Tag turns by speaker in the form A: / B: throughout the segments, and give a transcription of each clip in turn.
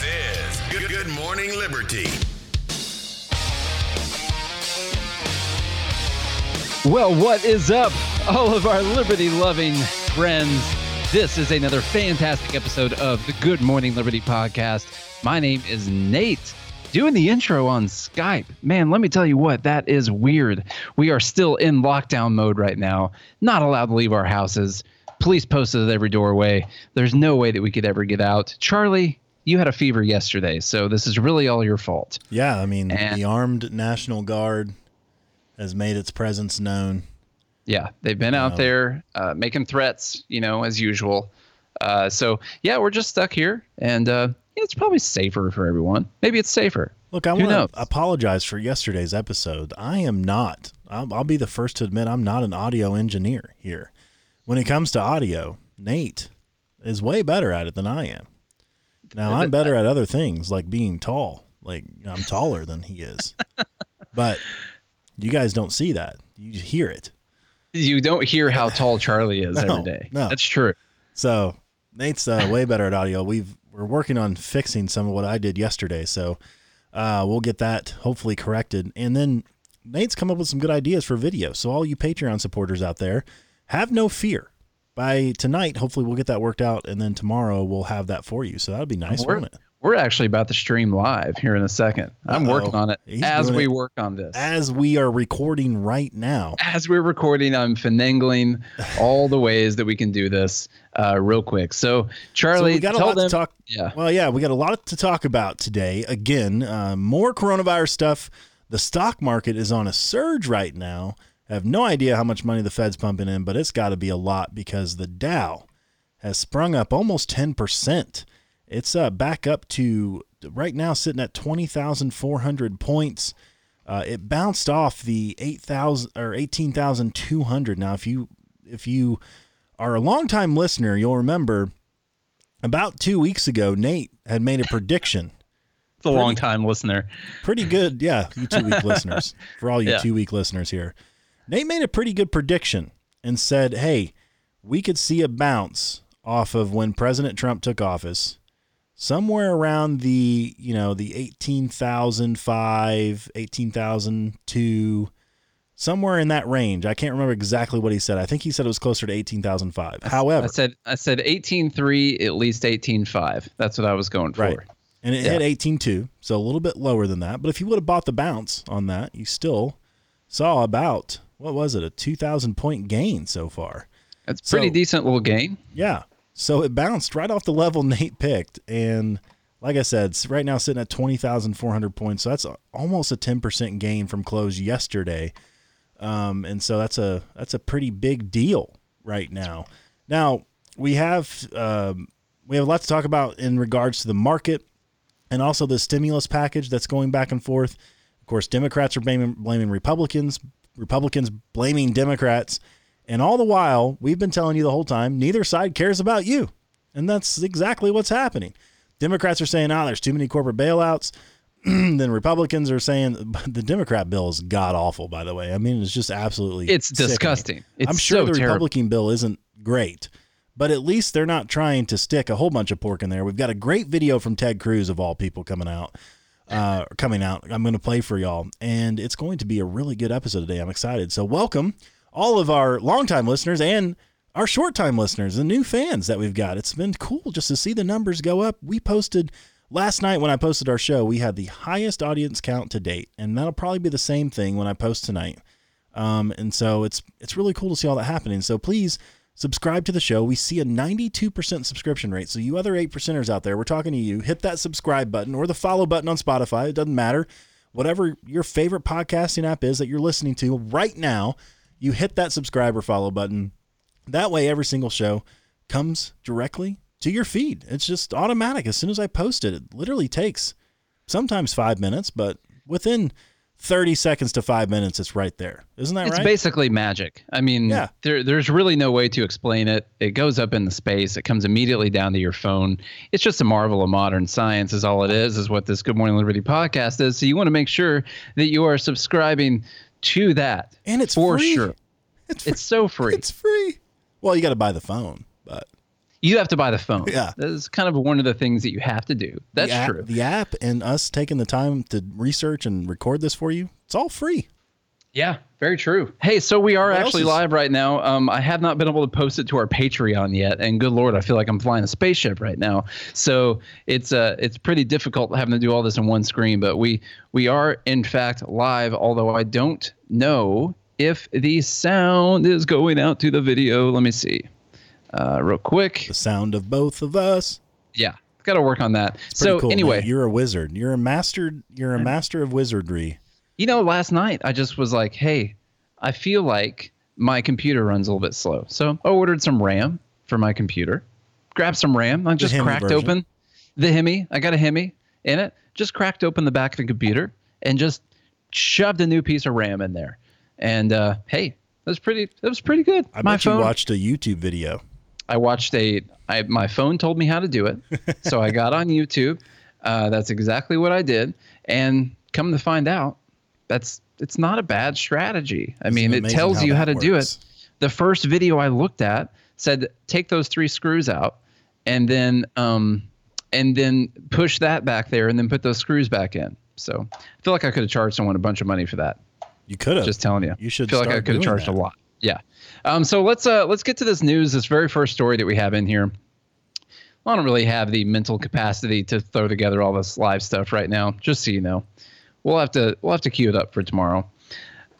A: This is Good, Good Morning Liberty.
B: Well, what is up, all of our liberty loving friends? This is another fantastic episode of the Good Morning Liberty podcast. My name is Nate, doing the intro on Skype. Man, let me tell you what, that is weird. We are still in lockdown mode right now, not allowed to leave our houses. Police posted at every doorway. There's no way that we could ever get out. Charlie, you had a fever yesterday, so this is really all your fault.
C: Yeah, I mean,
B: And-
C: the armed National Guard has made its presence known.
B: Yeah, they've been out
C: Um,
B: there uh, making threats, you know, as usual. Uh, so yeah, we're just stuck here, and uh, yeah, it's probably safer for everyone. Maybe it's safer.
C: Look, I want to apologize for yesterday's episode. I am not, I'll, I'll be the first to admit, I'm not an audio engineer here. When it comes to audio, Nate is way better at it than I am. Now, I'm better at other things like being tall. Like, I'm taller than he is. but you guys don't see that. You hear it.
B: You don't hear how tall Charlie is
C: No,
B: every day.
C: no.
B: That's true.
C: So Nate's uh, way better at audio. We've we're working on fixing some of what I did yesterday. So uh, we'll get that hopefully corrected. And then Nate's come up with some good ideas for video. So all you Patreon supporters out there, have no fear. By tonight, hopefully we'll get that worked out, and then tomorrow we'll have that for you. So that'd be nice,
B: We're,
C: wouldn't it?
B: we're actually about to stream live here in a second. I'm
C: Uh-oh.
B: working on it
C: He's
B: as we
C: it
B: work on this.
C: As we are recording right now.
B: as we're recording, I'm finagling all the ways that we can do this uh, real quick. So, Charlie,
C: so we got a
B: tell
C: lot
B: them,
C: to talk.
B: Yeah.
C: Well, yeah, we got a lot to talk about today. Again, uh, more coronavirus stuff. The stock market is on a surge right now. I have no idea how much money the Fed's pumping in, but it's got to be a lot because the Dow has sprung up almost 10%. It's uh, back up to right now sitting at 20,400 points. Uh, it bounced off the 8,000 or 18,200. Now, if you if you are a longtime listener, you'll remember about two weeks ago, Nate had made a prediction.
B: It's a long time listener.
C: Pretty good, yeah, you two week listeners. For all you
B: Yeah.
C: two week listeners here, Nate made a pretty good prediction and said, "Hey, we could see a bounce off of when President Trump took office, somewhere around the you know the eighteen thousand five, eighteen thousand two." Somewhere in that range. I can't remember exactly what he said. I think he said it was closer to 18,005. However,
B: I said I said 18.3, at least 18.5. That's what I was going for.
C: Right. and it
B: Yeah.
C: hit 18.2, so a little bit lower than that. But if you would have bought the bounce on that, you still saw about what was it, a 2,000 point gain so far.
B: That's pretty
C: So-
B: decent little gain.
C: Yeah, so it bounced right off the level Nate picked, and like I said, it's right now sitting at 20,400 points. So that's almost a 10% gain from close yesterday. Um, and so that's a that's a pretty big deal right now. Now we have um, we have a lot to talk about in regards to the market and also the stimulus package that's going back and forth. Of course, Democrats are blaming, blaming Republicans, Republicans blaming Democrats, and all the while we've been telling you the whole time neither side cares about you, and that's exactly what's happening. Democrats are saying, "Ah, there's too many corporate bailouts." then Republicans are saying the Democrat bill is god awful. By the way, I mean it's just absolutely
B: It's
C: sickening.
B: disgusting. It's
C: I'm sure
B: so
C: the
B: terrible.
C: Republican bill isn't great, but at least they're not trying to stick a whole bunch of pork in there. We've got a great video from Ted Cruz of all people coming out. Uh, coming out. I'm going to play for y'all, and it's going to be a really good episode today. I'm excited. So welcome all of our longtime listeners and our short time listeners, the new fans that we've got. It's been cool just to see the numbers go up. We posted last night when I posted our show, we had the highest audience count to date, and that'll probably be the same thing when I post tonight. Um, and so it's it's really cool to see all that happening. So please subscribe to the show. We see a 92% subscription rate. So you other 8 percenters out there, we're talking to you. Hit that subscribe button or the follow button on Spotify. It doesn't matter. Whatever your favorite podcasting app is that you're listening to right now, you hit that subscribe or follow button. That way, every single show comes directly to your feed. It's just automatic. As soon as I post it, it literally takes sometimes five minutes, but within 30 seconds to five minutes, it's right there. Isn't that
B: It's
C: right?
B: It's basically magic. I mean,
C: Yeah.
B: there, there's really no way to explain it. It goes up in the space. It comes immediately down to your phone. It's just a marvel of modern science, is all it is, is what this Good Morning Liberty podcast is. So you want to make sure that you are subscribing to that.
C: And it's
B: for
C: free.
B: sure.
C: it's,
B: It's so free.
C: it's free. Well, you got to buy the phone, but
B: you have to buy the phone.
C: Yeah.
B: That's kind of one of the things that you have to do. That's
C: the app,
B: true.
C: The app and us taking the time to research and record this for you, it's all free.
B: Yeah, very true. Hey, so we are
C: What
B: actually
C: is-
B: live right now. Um, I have not been able to post it to our Patreon yet, and good lord, I feel like I'm flying a spaceship right now. So it's uh, it's pretty difficult having to do all this in one screen. But we we are in fact live, although I don't know if the sound is going out to the video. Let me see, uh, real quick.
C: The sound of both of us.
B: Yeah, got to work on that.
C: Pretty
B: So
C: cool,
B: anyway,
C: man. you're a wizard. You're a master. You're a master of wizardry.
B: You know, last night I just was like, hey, I feel like my computer runs a little bit slow. So I ordered some RAM for my computer. Grabbed some RAM. I just cracked
C: version.
B: open the Hemi. I got a Hemi in it. Just cracked open the back of the computer and just shoved a new piece of RAM in there. And uh, hey, that was pretty. That was pretty good.
C: I
B: my
C: bet
B: phone.
C: you watched a YouTube video.
B: I watched a. I my phone told me how to do it, so I got on YouTube. Uh, that's exactly what I did, and come to find out, that's it's not a bad strategy. I mean, it tells
C: how
B: you how to do it. The first video I looked at said take those three screws out, and then um, and then push that back there, and then put those screws back in. So I feel like I could have charged someone a bunch of money for that.
C: You could have.
B: Just telling you.
C: You should
B: feel like I could have charged
C: that.
B: a lot. Yeah. Um, so let's uh let's get to this news. This very first story that we have in here. I don't really have the mental capacity to throw together all this live stuff right now. Just so you know, we'll have to we'll have to queue it up for tomorrow.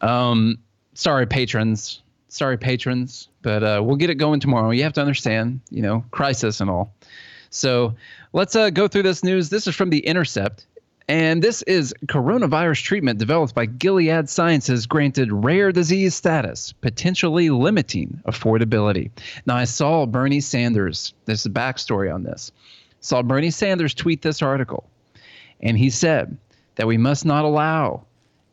B: Um, sorry patrons, sorry patrons, but uh, we'll get it going tomorrow. You have to understand, you know, crisis and all. So let's uh, go through this news. This is from The Intercept. And this is coronavirus treatment developed by Gilead Sciences granted rare disease status, potentially limiting affordability. Now, I saw Bernie Sanders, there's a backstory on this. Saw Bernie Sanders tweet this article, and he said that we must not allow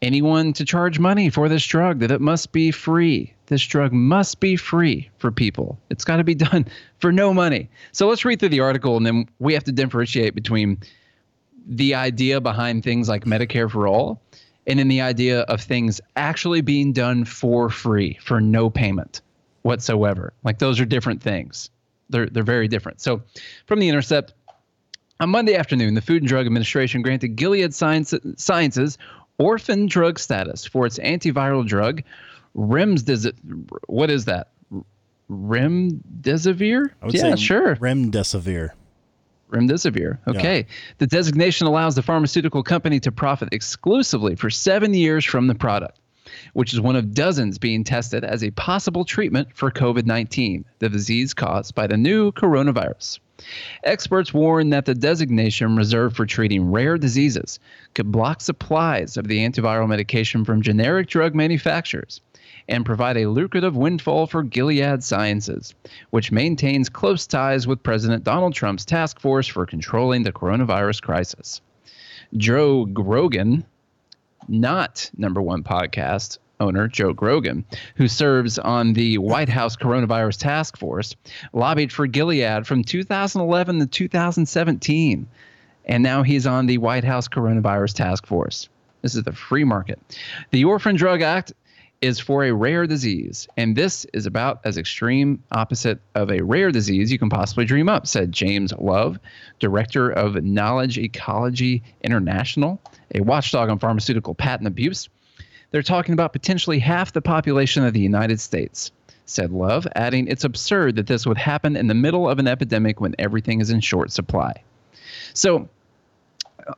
B: anyone to charge money for this drug, that it must be free. This drug must be free for people. It's got to be done for no money. So let's read through the article, and then we have to differentiate between the idea behind things like Medicare for all and in the idea of things actually being done for free, for no payment whatsoever. Like those are different things. They're, they're very different. So from the Intercept, on Monday afternoon, the Food and Drug Administration granted Gilead Science, Sciences orphan drug status for its antiviral drug, Remdesivir. What is that? Remdesivir?
C: I would
B: Yeah,
C: say
B: sure.
C: Remdesivir.
B: Remdesivir. Okay. The designation allows the pharmaceutical company to profit exclusively for seven years from the product, which is one of dozens being tested as a possible treatment for COVID 19, the disease caused by the new coronavirus. Experts warn that the designation reserved for treating rare diseases could block supplies of the antiviral medication from generic drug manufacturers and provide a lucrative windfall for Gilead Sciences, which maintains close ties with President Donald Trump's task force for controlling the coronavirus crisis. Joe Grogan, not number one podcast owner Joe Rogan, who serves on the White House Coronavirus Task Force, lobbied for Gilead from 2011 to 2017. And now he's on the White House Coronavirus Task Force. This is the free market. The Orphan Drug Act is for a rare disease, and this is about as extreme opposite of a rare disease you can possibly dream up, said James Love, director of Knowledge Ecology International, a watchdog on pharmaceutical patent abuse. They're talking about potentially half the population of the United States, said Love, adding, It's absurd that this would happen in the middle of an epidemic when everything is in short supply. So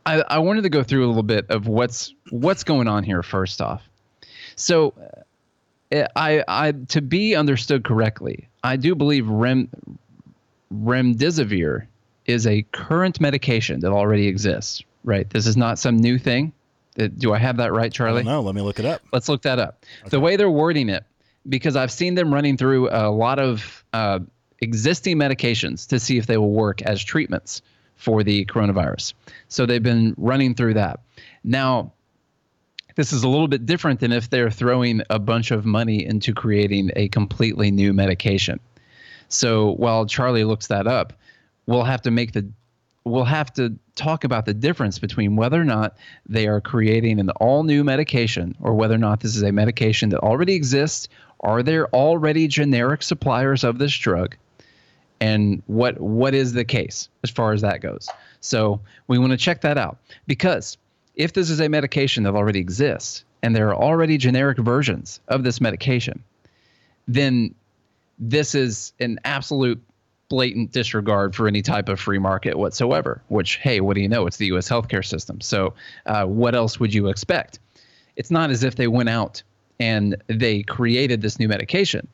B: I, I wanted to go through a little bit of what's what's going on here first off. So uh, I, I to be understood correctly, I do believe rem, remdesivir is a current medication that already exists. Right. This is not some new thing. Uh, Do I have that right, Charlie?
C: don't. Let me look it up.
B: Let's look that up. The way they're wording it, because I've seen them running through a lot of uh, existing medications to see if they will work as treatments for the coronavirus. So they've been running through that. Now, this is a little bit different than if they're throwing a bunch of money into creating a completely new medication. So while Charlie looks that up, we'll have to make the we'll have to talk about the difference between whether or not they are creating an all new medication or whether or not this is a medication that already exists. Are there already generic suppliers of this drug? And what what is the case as far as that goes? So we want to check that out because if this is a medication that already exists and there are already generic versions of this medication, then this is an absolute blatant disregard for any type of free market whatsoever. Which, hey, what do you know? It's the U.S. healthcare system. So, uh, what else would you expect? It's not as if they went out and they created this new medication.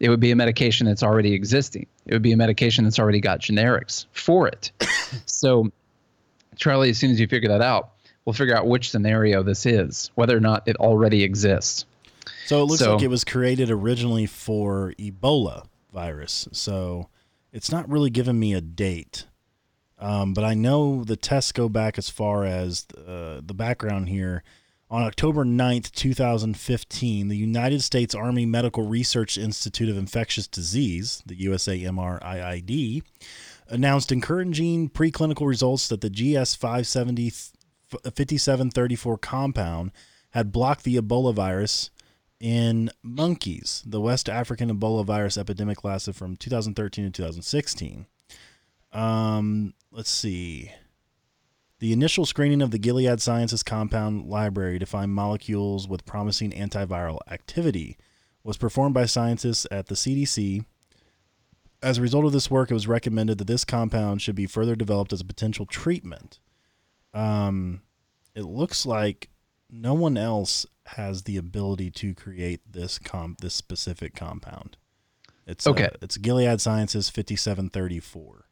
B: It would be a medication that's already existing. It would be a medication that's already got generics for it. so, Charlie, as soon as you figure that out, we'll figure out which scenario this is, whether or not it already exists.
C: So it looks so, like it was created originally for Ebola virus. So it's not really giving me a date. Um, but I know the tests go back as far as uh, the background here. On October 9th, 2015, the United States Army Medical Research Institute of Infectious Disease, the USAMRIID, announced encouraging preclinical results that the GS 5734 compound had blocked the Ebola virus in monkeys. The West African Ebola virus epidemic lasted from 2013 to 2016. Um, let's see. The initial screening of the Gilead Sciences compound library to find molecules with promising antiviral activity was performed by scientists at the CDC. As a result of this work, it was recommended that this compound should be further developed as a potential treatment. Um, it looks like no one else has the ability to create this com this specific compound. It's
B: okay.
C: Uh, it's Gilead Sciences 5734.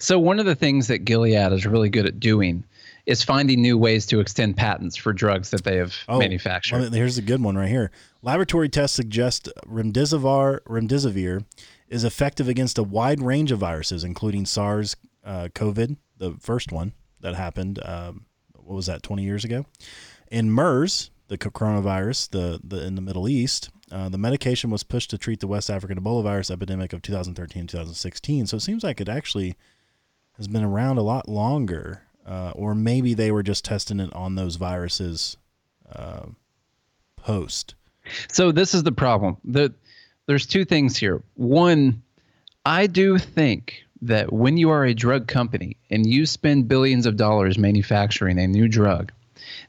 B: So one of the things that Gilead is really good at doing is finding new ways to extend patents for drugs that they have oh, manufactured.
C: Well, here's a good one right here. Laboratory tests suggest remdesivir, remdesivir is effective against a wide range of viruses, including SARS, uh, COVID, the first one that happened. Um, what was that? 20 years ago. In MERS, the coronavirus, the, the in the Middle East, uh, the medication was pushed to treat the West African Ebola virus epidemic of 2013 2016. So it seems like it actually has been around a lot longer, uh, or maybe they were just testing it on those viruses uh, post.
B: So this is the problem. The, there's two things here. One, I do think that when you are a drug company and you spend billions of dollars manufacturing a new drug,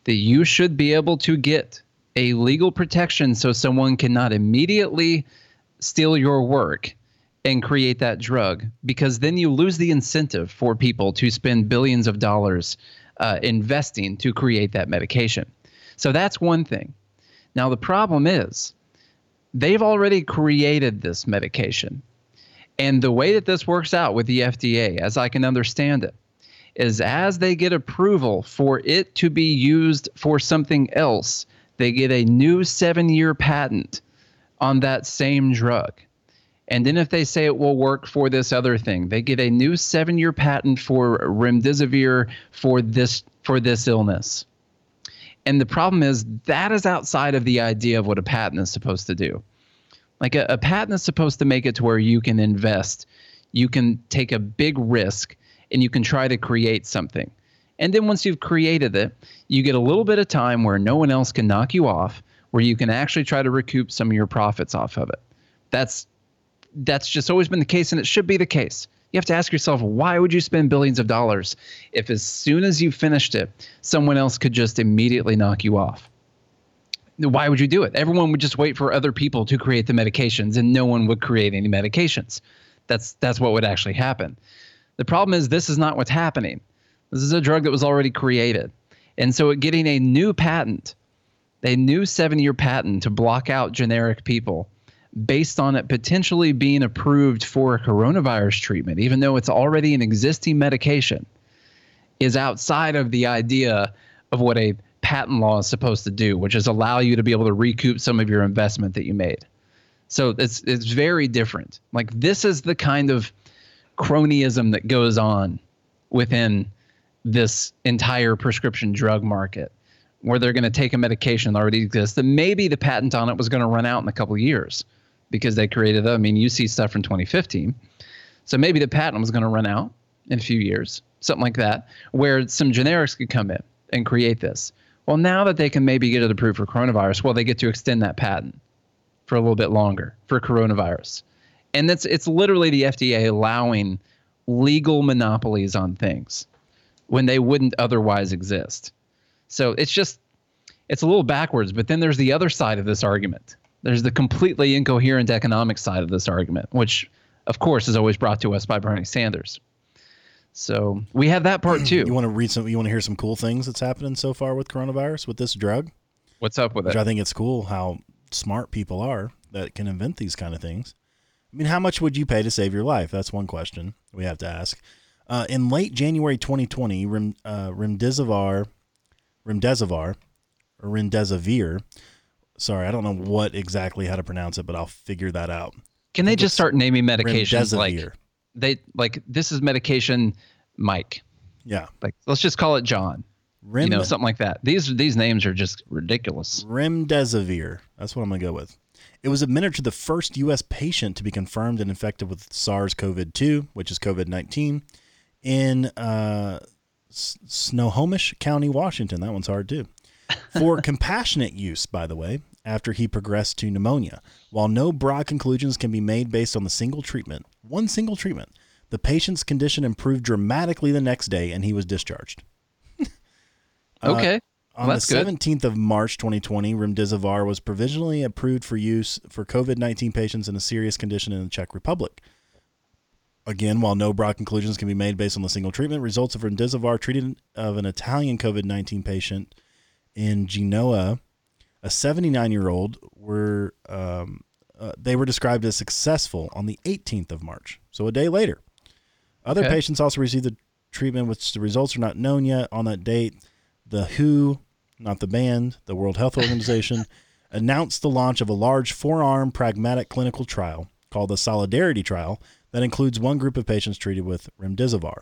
B: that you should be able to get a legal protection so someone cannot immediately steal your work and create that drug because then you lose the incentive for people to spend billions of dollars uh, investing to create that medication. So that's one thing. Now, the problem is they've already created this medication. And the way that this works out with the FDA, as I can understand it, is as they get approval for it to be used for something else, they get a new seven year patent on that same drug. And then if they say it will work for this other thing, they get a new seven year patent for remdesivir for this for this illness. And the problem is that is outside of the idea of what a patent is supposed to do. Like a, a patent is supposed to make it to where you can invest, you can take a big risk and you can try to create something. And then once you've created it, you get a little bit of time where no one else can knock you off, where you can actually try to recoup some of your profits off of it. That's that's just always been the case and it should be the case. You have to ask yourself, why would you spend billions of dollars if as soon as you finished it, someone else could just immediately knock you off? Why would you do it? Everyone would just wait for other people to create the medications and no one would create any medications. That's that's what would actually happen. The problem is this is not what's happening. This is a drug that was already created. And so getting a new patent, a new seven year patent to block out generic people based on it potentially being approved for a coronavirus treatment, even though it's already an existing medication, is outside of the idea of what a patent law is supposed to do, which is allow you to be able to recoup some of your investment that you made. So it's it's very different. Like this is the kind of cronyism that goes on within this entire prescription drug market where they're going to take a medication that already exists that maybe the patent on it was going to run out in a couple years because they created it. I mean, you see stuff from 2015. So maybe the patent was going to run out in a few years, something like that, where some generics could come in and create this. Well, now that they can maybe get it approved for coronavirus, well, they get to extend that patent for a little bit longer for coronavirus. And it's it's literally the FDA allowing legal monopolies on things when they wouldn't otherwise exist. So it's just it's a little backwards, but then there's the other side of this argument. There's the completely incoherent economic side of this argument, which of course is always brought to us by Bernie Sanders. So we have that part too.
C: You want to read some? You want to hear some cool things that's happening so far with coronavirus with this drug?
B: What's up with
C: Which
B: it?
C: I think it's cool how smart people are that can invent these kind of things. I mean, how much would you pay to save your life? That's one question we have to ask. Uh, in late January 2020, Rem, uh, Remdesivir, Remdesivir, or Remdesivir. Sorry, I don't know what exactly how to pronounce it, but I'll figure that out.
B: Can they just start naming medications like
C: Remdesivir.
B: They like this is medication Mike.
C: Yeah,
B: Like let's just call it John.
C: Rem,
B: you know, something like that. These these names are just ridiculous.
C: Remdesivir. That's what I'm going to go with. It was administered to the first U.S. patient to be confirmed and infected with SARS-CoV-2, which is COVID-19, in uh, Snohomish County, Washington. That one's hard too. For compassionate use, by the way, after he progressed to pneumonia. While no broad conclusions can be made based on the single treatment, one single treatment, the patient's condition improved dramatically the next day and he was discharged. Uh,
B: Okay.
C: On
B: Well,
C: the
B: that's good.
C: 17th of March 2020, Remdesivir was provisionally approved for use for COVID 19 patients in a serious condition in the Czech Republic. Again, while no broad conclusions can be made based on the single treatment, results of Remdesivir treated of an Italian COVID 19 patient in Genoa, a 79 year old, were um, uh, they were described as successful on the 18th of March, so a day later. Other
B: Okay.
C: patients also received the treatment, which the results are not known yet on that date. The WHO, not the band, the World Health Organization, announced the launch of a large four arm pragmatic clinical trial called the Solidarity Trial that includes one group of patients treated with remdesivir.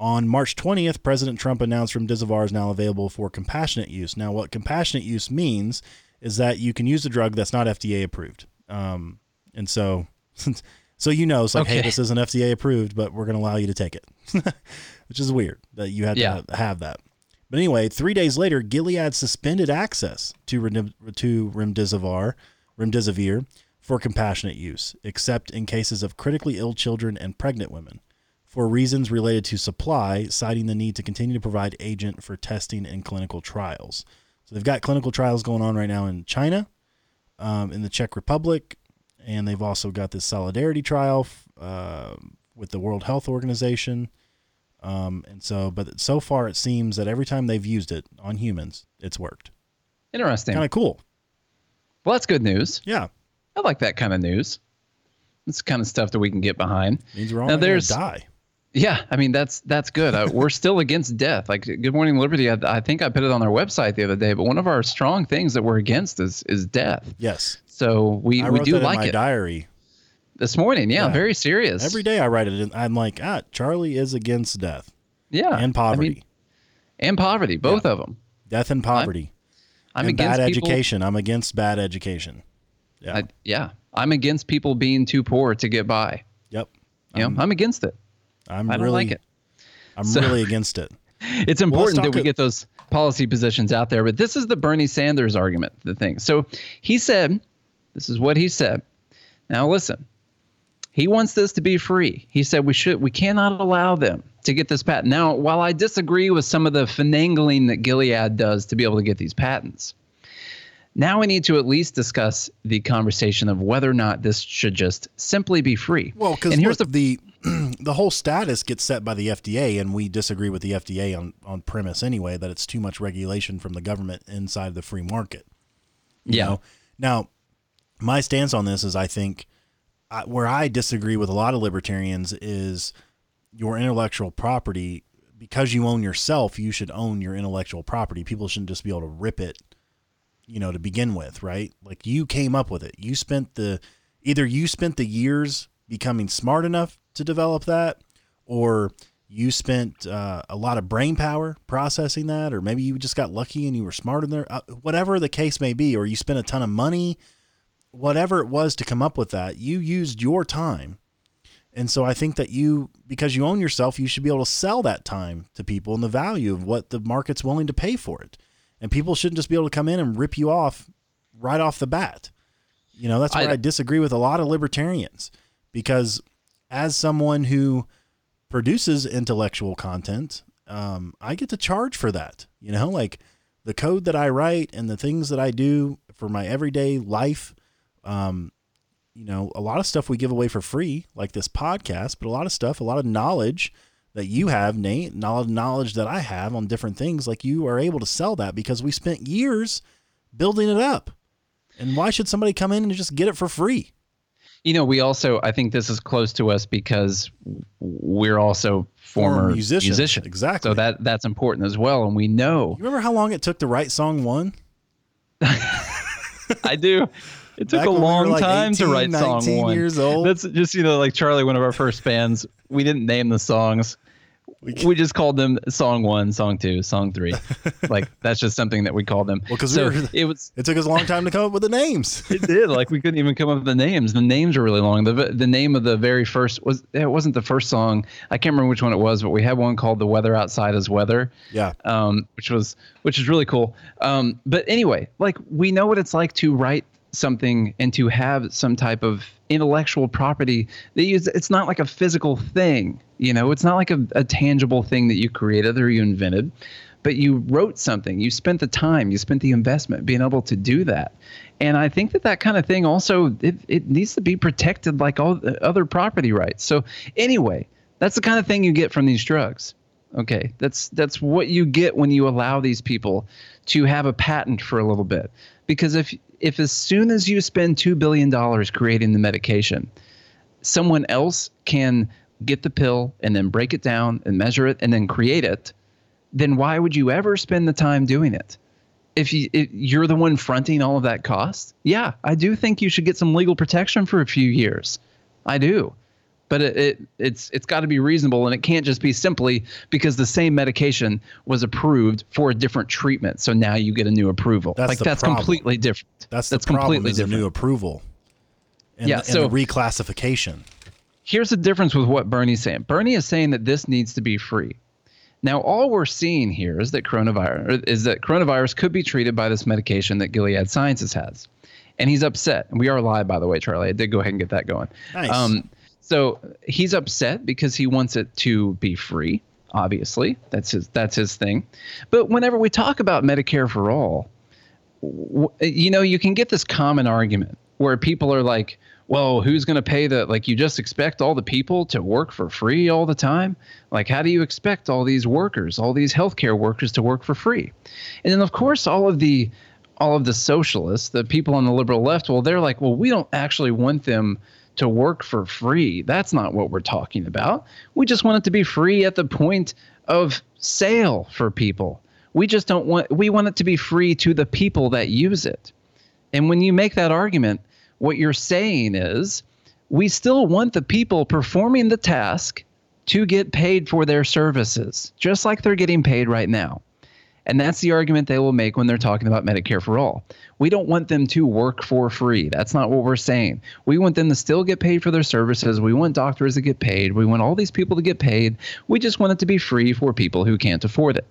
C: On March 20th, President Trump announced remdesivir is now available for compassionate use. Now, what compassionate use means is that you can use a drug that's not FDA approved. Um, and so, so you know, it's like, hey, this isn't FDA approved, but we're going to allow you to take it, which is weird that you had
B: Yeah.
C: to have that. But anyway, three days later, Gilead suspended access to to remdesivir, remdesivir for compassionate use, except in cases of critically ill children and pregnant women, for reasons related to supply, citing the need to continue to provide agent for testing and clinical trials. So they've got clinical trials going on right now in China, um, in the Czech Republic, and they've also got this solidarity trial uh, with the World Health Organization. Um, and so, but so far it seems that every time they've used it on humans, it's worked.
B: Interesting.
C: Kind of cool.
B: well, that's good news.
C: Yeah.
B: I like that kind of news. It's the kind of stuff that we can get behind.
C: Means we're all
B: Now
C: going to
B: there's-
C: die.
B: Yeah, I mean that's that's good. Uh, we're still against death. Like Good Morning Liberty, I, I think I put it on our website the other day. But one of our strong things that we're against is is death.
C: Yes.
B: So we,
C: I
B: we do like
C: my
B: it.
C: diary.
B: This morning, yeah,
C: Yeah.
B: very serious.
C: Every day I write it. In, I'm like, ah, Charlie is against death
B: yeah,
C: and poverty.
B: I mean, and poverty, both of them.
C: death and poverty.
B: I'm
C: and
B: against
C: bad
B: people.
C: education. I'm against bad education. Yeah.
B: I, yeah, I'm against people being too poor to get by.
C: yep.
B: You know, I'm against it.
C: I'm
B: I
C: really,
B: like it.
C: I'm
B: So-
C: really against it.
B: It's important that we get those policy positions out there. But this is the Bernie Sanders argument, the thing. So he said, this is what he said. Now listen, he wants this to be free. He said we should, we cannot allow them to get this patent. Now, while I disagree with some of the finagling that Gilead does to be able to get these patents, now we need to at least discuss the conversation of whether or not this should just simply be free.
C: Well, because
B: here's the
C: the the whole status gets set by the FDA, and we disagree with the FDA on on premise anyway that it's too much regulation from the government inside the free market. you
B: yeah.
C: know? Now, my stance on this is I think I, where I disagree with a lot of libertarians is your intellectual property. Because you own yourself, you should own your intellectual property. People shouldn't just be able to rip it, you know, to begin with, right? Like you came up with it. You spent the either you spent the years becoming smart enough to develop that, or you spent uh, a lot of brain power processing that, or maybe you just got lucky and you were smarter than uh, whatever the case may be, or you spent a ton of money, whatever it was to come up with that, you used your time. And so I think that you, because you own yourself, you should be able to sell that time to people and the value of what the market's willing to pay for it. And people shouldn't just be able to come in and rip you off right off the bat. You know, that's where I, I disagree with a lot of libertarians because as someone who produces intellectual content, um, I get to charge for that. You know, like the code that I write and the things that I do for my everyday life. Um, you know, a lot of stuff we give away for free, like this podcast, but a lot of stuff, a lot of knowledge that you have, Nate, knowledge knowledge that I have on different things, like you are able to sell that because we spent years building it up. And why should somebody come in and just get it for free?
B: You know, we also I think this is close to us because we're also former, former musicians. musicians.
C: Exactly.
B: So that that's important as well. And we know.
C: You remember how long it took to write song one?
B: I do. It took Back a long we like time 18, to write song one.
C: Years old.
B: That's just you know like Charlie, one of our first bands. We didn't name the songs we, we just called them song one, song two, song three. like that's just something that we called them.
C: Well, because so
B: we it was.
C: It took us a long time to come up with the names.
B: it did. Like we couldn't even come up with the names. The names are really long. The the name of the very first was it wasn't the first song. I can't remember which one it was, but we had one called "The Weather Outside Is Weather."
C: Yeah.
B: Um, which was which is really cool. Um, but anyway, like we know what it's like to write something and to have some type of intellectual property that use it's not like a physical thing you know? It's not like a, a tangible thing that you created or you invented but you wrote something. You spent the time you spent the investment being able to do that. And i think that that kind of thing also it, it needs to be protected like all the other property rights. So anyway that's the kind of thing you get from these drugs okay? That's that's what you get when you allow these people to have a patent for a little bit. Because if if as soon as you spend $2 billion creating the medication, someone else can get the pill and then break it down and measure it and then create it, then why would you ever spend the time doing it? If, you, if you're the one fronting all of that cost, yeah, I do think you should get some legal protection for a few years. I do but it, it it's it's got to be reasonable and it can't just be simply because the same medication was approved for a different treatment so now you get a new approval.
C: That's
B: like that's
C: problem.
B: completely different.
C: That's, that's the problem completely is different. a new approval and,
B: yeah, so,
C: and reclassification.
B: Here's the difference with what bernie's saying. Bernie is saying that this needs to be free. Now all we're seeing here is that coronavirus is that coronavirus could be treated by this medication that gilead sciences has. And he's upset. And we are live by the way charlie. I did go ahead and get that going.
C: Nice. Um,
B: so he's upset because he wants it to be free. Obviously, that's his that's his thing. But whenever we talk about Medicare for all, you know, you can get this common argument where people are like, well, who's going to pay the like you just expect all the people to work for free all the time? Like how do you expect all these workers, all these healthcare workers to work for free? And then of course all of the all of the socialists, the people on the liberal left, well, they're like, well, we don't actually want them to work for free. That's not what we're talking about. We just want it to be free at the point of sale for people. We just don't want we want it to be free to the people that use it. And when you make that argument, what you're saying is we still want the people performing the task to get paid for their services, just like they're getting paid right now. And that's the argument they will make when they're talking about Medicare for all. We don't want them to work for free. That's not what we're saying. We want them to still get paid for their services. We want doctors to get paid. We want all these people to get paid. We just want it to be free for people who can't afford it.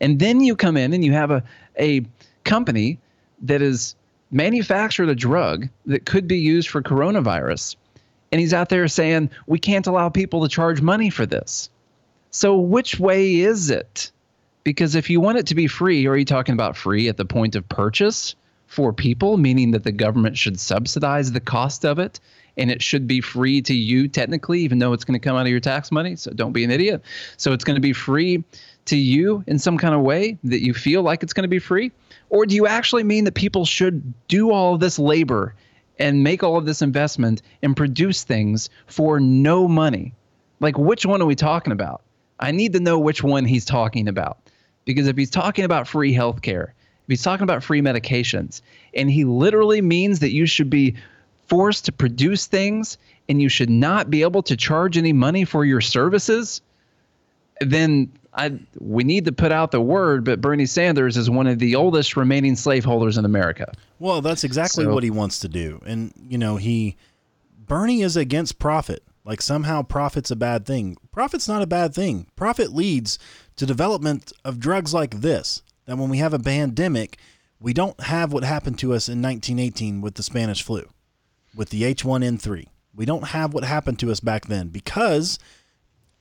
B: And then you come in and you have a, a company that has manufactured a drug that could be used for coronavirus. And he's out there saying, we can't allow people to charge money for this. So, which way is it? Because if you want it to be free, are you talking about free at the point of purchase for people, meaning that the government should subsidize the cost of it and it should be free to you technically, even though it's going to come out of your tax money? So don't be an idiot. So it's going to be free to you in some kind of way that you feel like it's going to be free? Or do you actually mean that people should do all of this labor and make all of this investment and produce things for no money? Like, which one are we talking about? I need to know which one he's talking about. Because if he's talking about free healthcare, if he's talking about free medications, and he literally means that you should be forced to produce things and you should not be able to charge any money for your services, then I we need to put out the word. But Bernie Sanders is one of the oldest remaining slaveholders in America.
C: Well, that's exactly
B: So-
C: what he wants to do. And, you know, he, Bernie is against profit. Like somehow profit's a bad thing. Profit's not a bad thing. Profit leads to development of drugs like this. That when we have a pandemic, we don't have what happened to us in 1918 with the Spanish flu, with the H1N3. We don't have what happened to us back then because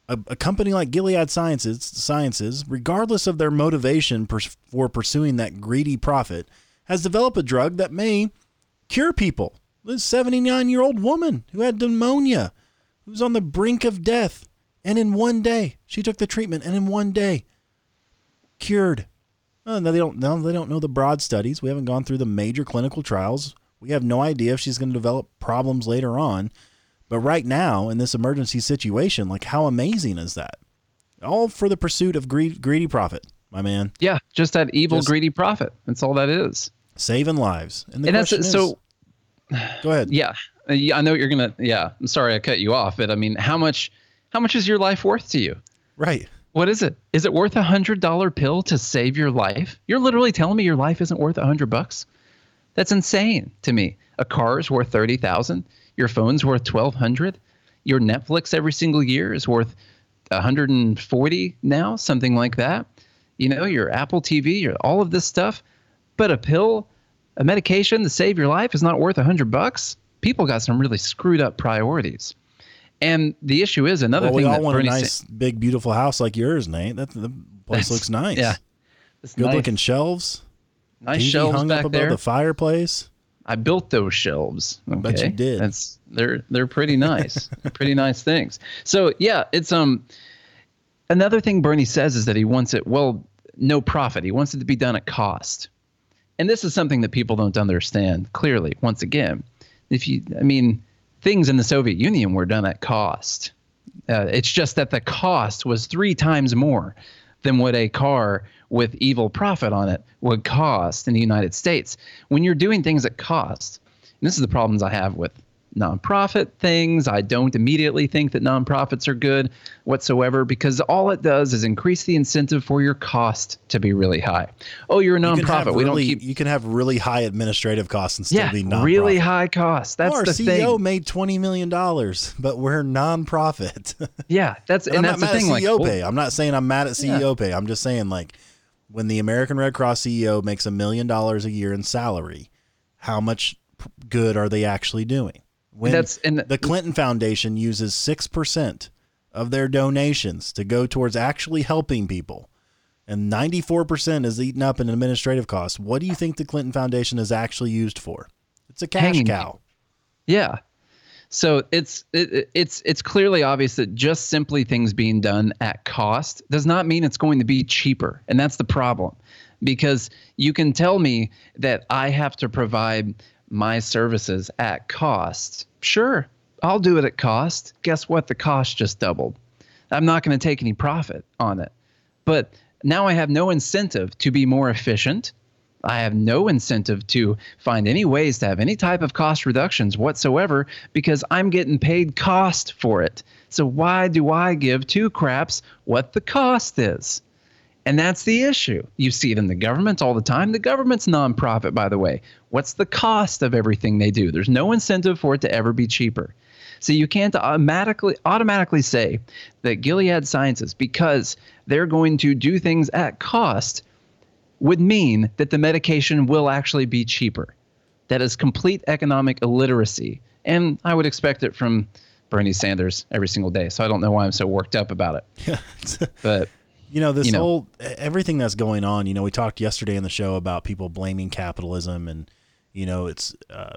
C: a, a company like Gilead Sciences, Sciences, regardless of their motivation for pursuing that greedy profit, has developed a drug that may cure people. This 79 year old woman who had pneumonia, who was on the brink of death, and in one day she took the treatment, and in one day cured. Uh, no, they don't. No, they don't know the broad studies. We haven't gone through the major clinical trials. We have no idea if she's going to develop problems later on. But right now, in this emergency situation, like how amazing is that? All for the pursuit of greed, greedy profit, my man.
B: Yeah, just that evil,
C: Just-
B: greedy profit. That's all that is.
C: Saving lives. And, the
B: and that's it. So
C: go ahead.
B: yeah, yeah, I know what you're gonna. Yeah, I'm sorry I cut you off, but I mean, how much, how much is your life worth to you?
C: Right.
B: What is it? Is it worth a hundred dollar pill to save your life? You're literally telling me your life isn't worth a hundred bucks? That's insane to me. A car is worth thirty thousand. Your phone's worth twelve hundred. Your Netflix every single year is worth one hundred and forty now, something like that. You know, your Apple TV, your all of this stuff. But a pill, a medication to save your life is not worth a hundred bucks. People got some really screwed up priorities. And the issue is another thing.
C: Well, we all want a
B: Bernie Sa-
C: nice, big, beautiful house like yours, Nate. That the place looks nice.
B: yeah. It's
C: Good
B: nice.
C: looking shelves.
B: Nice
C: TV
B: shelves
C: hung
B: back
C: up above
B: there.
C: the fireplace.
B: I built those shelves. Okay?
C: bet you did.
B: That's they're they're pretty nice. Pretty nice things. So yeah, it's um another thing Bernie says is that he wants it well no profit. He wants it to be done at cost. And this is something that people don't understand clearly. Once again, if you I mean things in the Soviet Union were done at cost. Uh, it's just that the cost was three times more than what a car with evil profit on it would cost in the United States. When you're doing things at cost, and this is the problems I have with nonprofit things. I don't immediately think that nonprofits are good whatsoever because all it does is increase the incentive for your cost to be really high. Oh, you're a nonprofit. We don't keep
C: you can have really high administrative costs and still
B: yeah,
C: be non
B: really high costs. That's the thing.
C: our
B: the
C: CEO
B: thing.
C: made twenty million dollars, but we're nonprofit.
B: Yeah, that's
C: And
B: and,
C: I'm
B: that's the thing.
C: at
B: Like,
C: CEO
B: well,
C: pay. I'm not saying I'm mad at CEO pay. I'm just saying like when the American Red Cross CEO makes a million dollars a year in salary, how much good are they actually doing? When
B: That's- and-
C: the Clinton Foundation uses six percent of their donations to go towards actually helping people, and ninety four percent is eaten up in administrative costs. What do you think the Clinton Foundation is actually used for? It's a cash cow.
B: Yeah. So it's it, it- it's it's clearly obvious that just simply things being done at cost does not mean it's going to be cheaper, and that's the problem. Because you can tell me that I have to provide my services at cost. Sure, I'll do it at cost. Guess what? The cost just doubled. I'm not going to take any profit on it. But now I have no incentive to be more efficient. I have no incentive to find any ways to have any type of cost reductions whatsoever because I'm getting paid cost for it. So why do I give two craps what the cost is? And that's the issue. You see it in the government all the time. The government's nonprofit, by the way. What's the cost of everything they do? There's no incentive for it to ever be cheaper. So you can't automatically automatically say that Gilead Sciences, because they're going to do things at cost, would mean that the medication will actually be cheaper. That is complete economic illiteracy. And I would expect it from Bernie Sanders every single day. So I don't know why I'm so worked up about it. Yeah. But
C: You know, this
B: you know.
C: whole everything that's going on, you know, we talked yesterday in the show about people blaming capitalism and you know, it's uh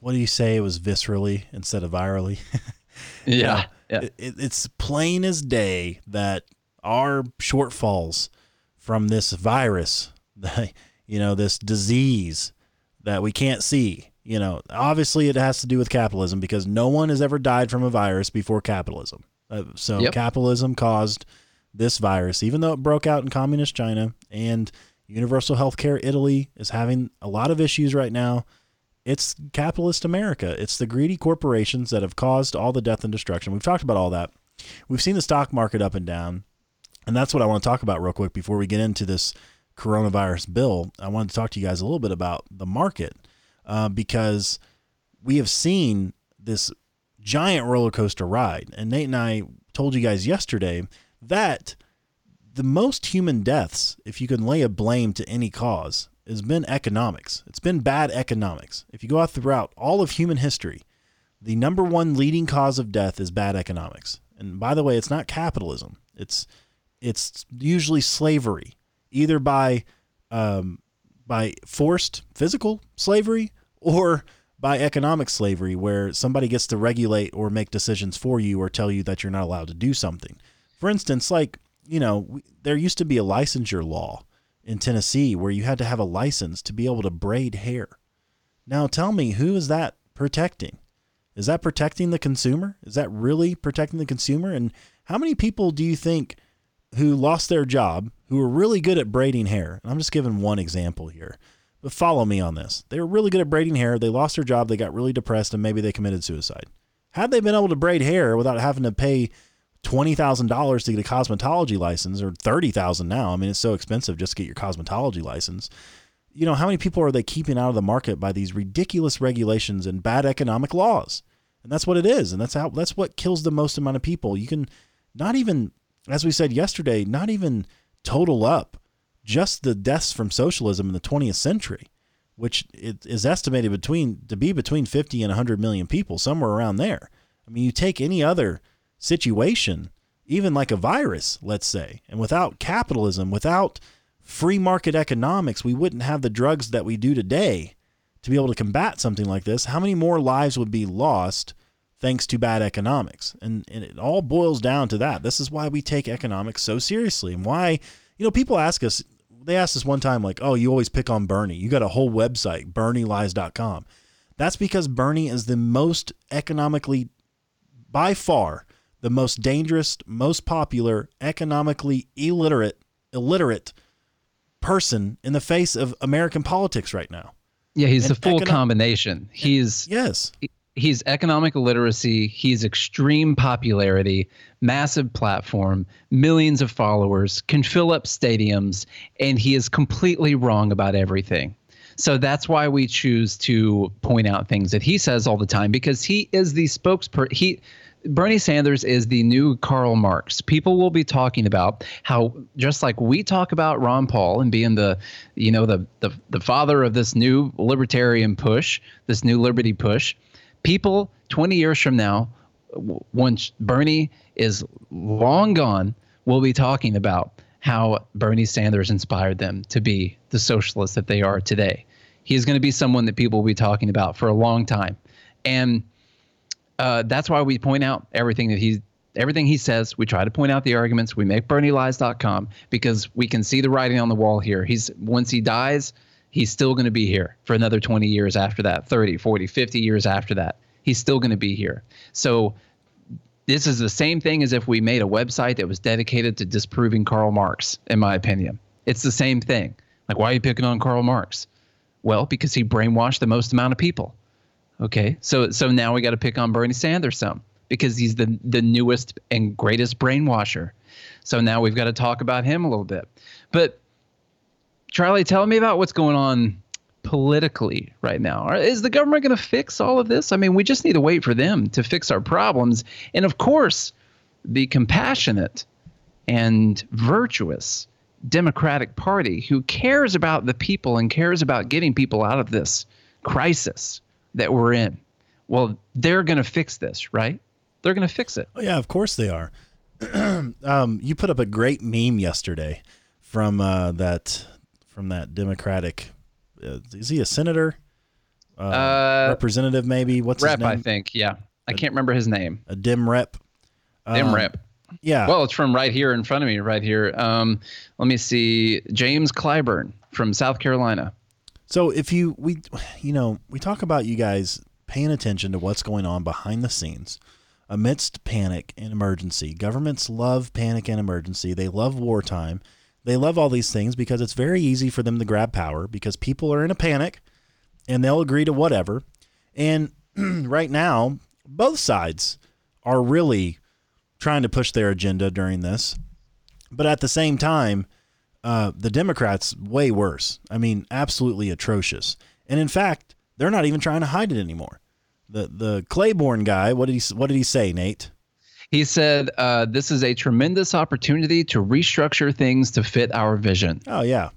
C: what do you say it was viscerally instead of virally?
B: yeah. Yeah.
C: It, it- it's plain as day that our shortfalls from this virus, you know, this disease that we can't see, you know, obviously it has to do with capitalism because no one has ever died from a virus before capitalism. Uh, so
B: Yep.
C: capitalism caused this virus, even though it broke out in communist China and universal healthcare Italy is having a lot of issues right now. it's capitalist America. It's the greedy corporations that have caused all the death and destruction. We've talked about all that. We've seen the stock market up and down. And that's what I want to talk about real quick before we get into this coronavirus bill. I wanted to talk to you guys a little bit about the market uh, because we have seen this giant roller coaster ride. And Nate and I told you guys yesterday that the most human deaths, if you can lay a blame to any cause, has been economics. It's been bad economics. If you go out throughout all of human history, the number one leading cause of death is bad economics. And by the way, it's not capitalism. It's it's usually slavery, either by um, by forced physical slavery or by economic slavery, where somebody gets to regulate or make decisions for you or tell you that you're not allowed to do something. For instance, like you know, there used to be a licensure law in Tennessee where you had to have a license to be able to braid hair. Now tell me, who is that protecting? Is that protecting the consumer? Is that really protecting the consumer? And how many people do you think who lost their job, who were really good at braiding hair? And I'm just giving one example here, but follow me on this. They were really good at braiding hair. They lost their job. They got really depressed and maybe they committed suicide. Had they been able to braid hair without having to pay twenty thousand dollars to get a cosmetology license, or thirty thousand now. I mean, it's so expensive just to get your cosmetology license. You know, how many people are they keeping out of the market by these ridiculous regulations and bad economic laws? And that's what it is, and that's how that's what kills the most amount of people. You can not even, as we said yesterday, not even total up just the deaths from socialism in the 20th century, which is estimated between to be between 50 and 100 million people, somewhere around there. I mean, you take any other situation, even like a virus, let's say, and without capitalism, without free market economics, we wouldn't have the drugs that we do today to be able to combat something like this. How many more lives would be lost thanks to bad economics? And, and it all boils down to that. This is why we take economics so seriously and why, you know, people ask us, they asked us one time, like, oh, you always pick on Bernie. You got a whole website, bernielies.com. That's because Bernie is the most economically, by far, the most dangerous, most popular, economically illiterate, illiterate person in the face of American politics right now.
B: Yeah, he's and the full econo- combination. He's
C: yes.
B: He's economic illiteracy. He's extreme popularity, massive platform, millions of followers, can fill up stadiums, and he is completely wrong about everything. So that's why we choose to point out things that he says all the time because he is the spokesperson. He Bernie Sanders is the new Karl Marx. People will be talking about how just like we talk about Ron Paul and being the, you know, the the the father of this new libertarian push, this new liberty push. People 20 years from now, once Bernie is long gone, will be talking about how Bernie Sanders inspired them to be the socialists that they are today. He's going to be someone that people will be talking about for a long time. And uh, that's why we point out everything that he's everything he says. We try to point out the arguments. We make BernieLies.com because we can see the writing on the wall here. He's once he dies, he's still going to be here for another 20 years after that, 30, 40, 50 years after that. He's still going to be here. So this is the same thing as if we made a website that was dedicated to disproving Karl Marx, in my opinion. It's the same thing. Like, why are you picking on Karl Marx? Well, because he brainwashed the most amount of people. Okay, so so now we got to pick on Bernie Sanders some because he's the the newest and greatest brainwasher. So now we've got to talk about him a little bit. But Charlie, tell me about what's going on politically right now. Is the government going to fix all of this? I mean, we just need to wait for them to fix our problems, and of course, the compassionate and virtuous Democratic Party who cares about the people and cares about getting people out of this crisis that we're in. Well, they're going to fix this, right? They're going to fix it.
C: Oh, yeah, of course they are. um, you put up a great meme yesterday from uh, that from that Democratic. Uh, is he a senator? Uh, uh, representative, maybe. What's
B: rep?
C: his name?
B: I think. Yeah, I can't remember his name.
C: A dim rep.
B: Dim um, rep.
C: Yeah.
B: Well, it's from right here in front of me, right here. Um, let me see. James Clyburn from South Carolina.
C: So if you we you know, we talk about you guys paying attention to what's going on behind the scenes amidst panic and emergency. Governments love panic and emergency. They love wartime. They love all these things because it's very easy for them to grab power because people are in a panic. and they'll agree to whatever. And right now, both sides are really trying to push their agenda during this. But at the same time, uh, the Democrats way worse. I mean, absolutely atrocious. And in fact, they're not even trying to hide it anymore. The the Claiborne guy, what did he what did he say, Nate?
B: He said, uh, "This is a tremendous opportunity to restructure things to fit our vision."
C: Oh yeah,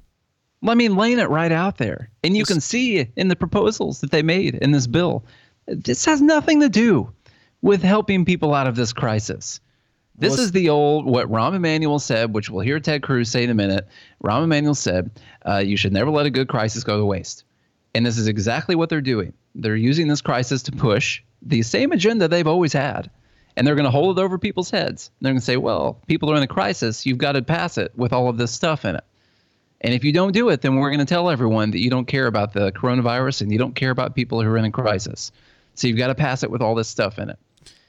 B: I mean, laying it right out there, and you can see in the proposals that they made in this bill, this has nothing to do with helping people out of this crisis. This is the old what Rahm Emanuel said, which we'll hear Ted Cruz say in a minute. Rahm Emanuel said, uh, "You should never let a good crisis go to waste," and this is exactly what they're doing. They're using this crisis to push the same agenda they've always had, and they're going to hold it over people's heads. They're going to say, "Well, people are in a crisis. You've got to pass it with all of this stuff in it." And if you don't do it, then we're going to tell everyone that you don't care about the coronavirus and you don't care about people who are in a crisis. So you've got to pass it with all this stuff in it.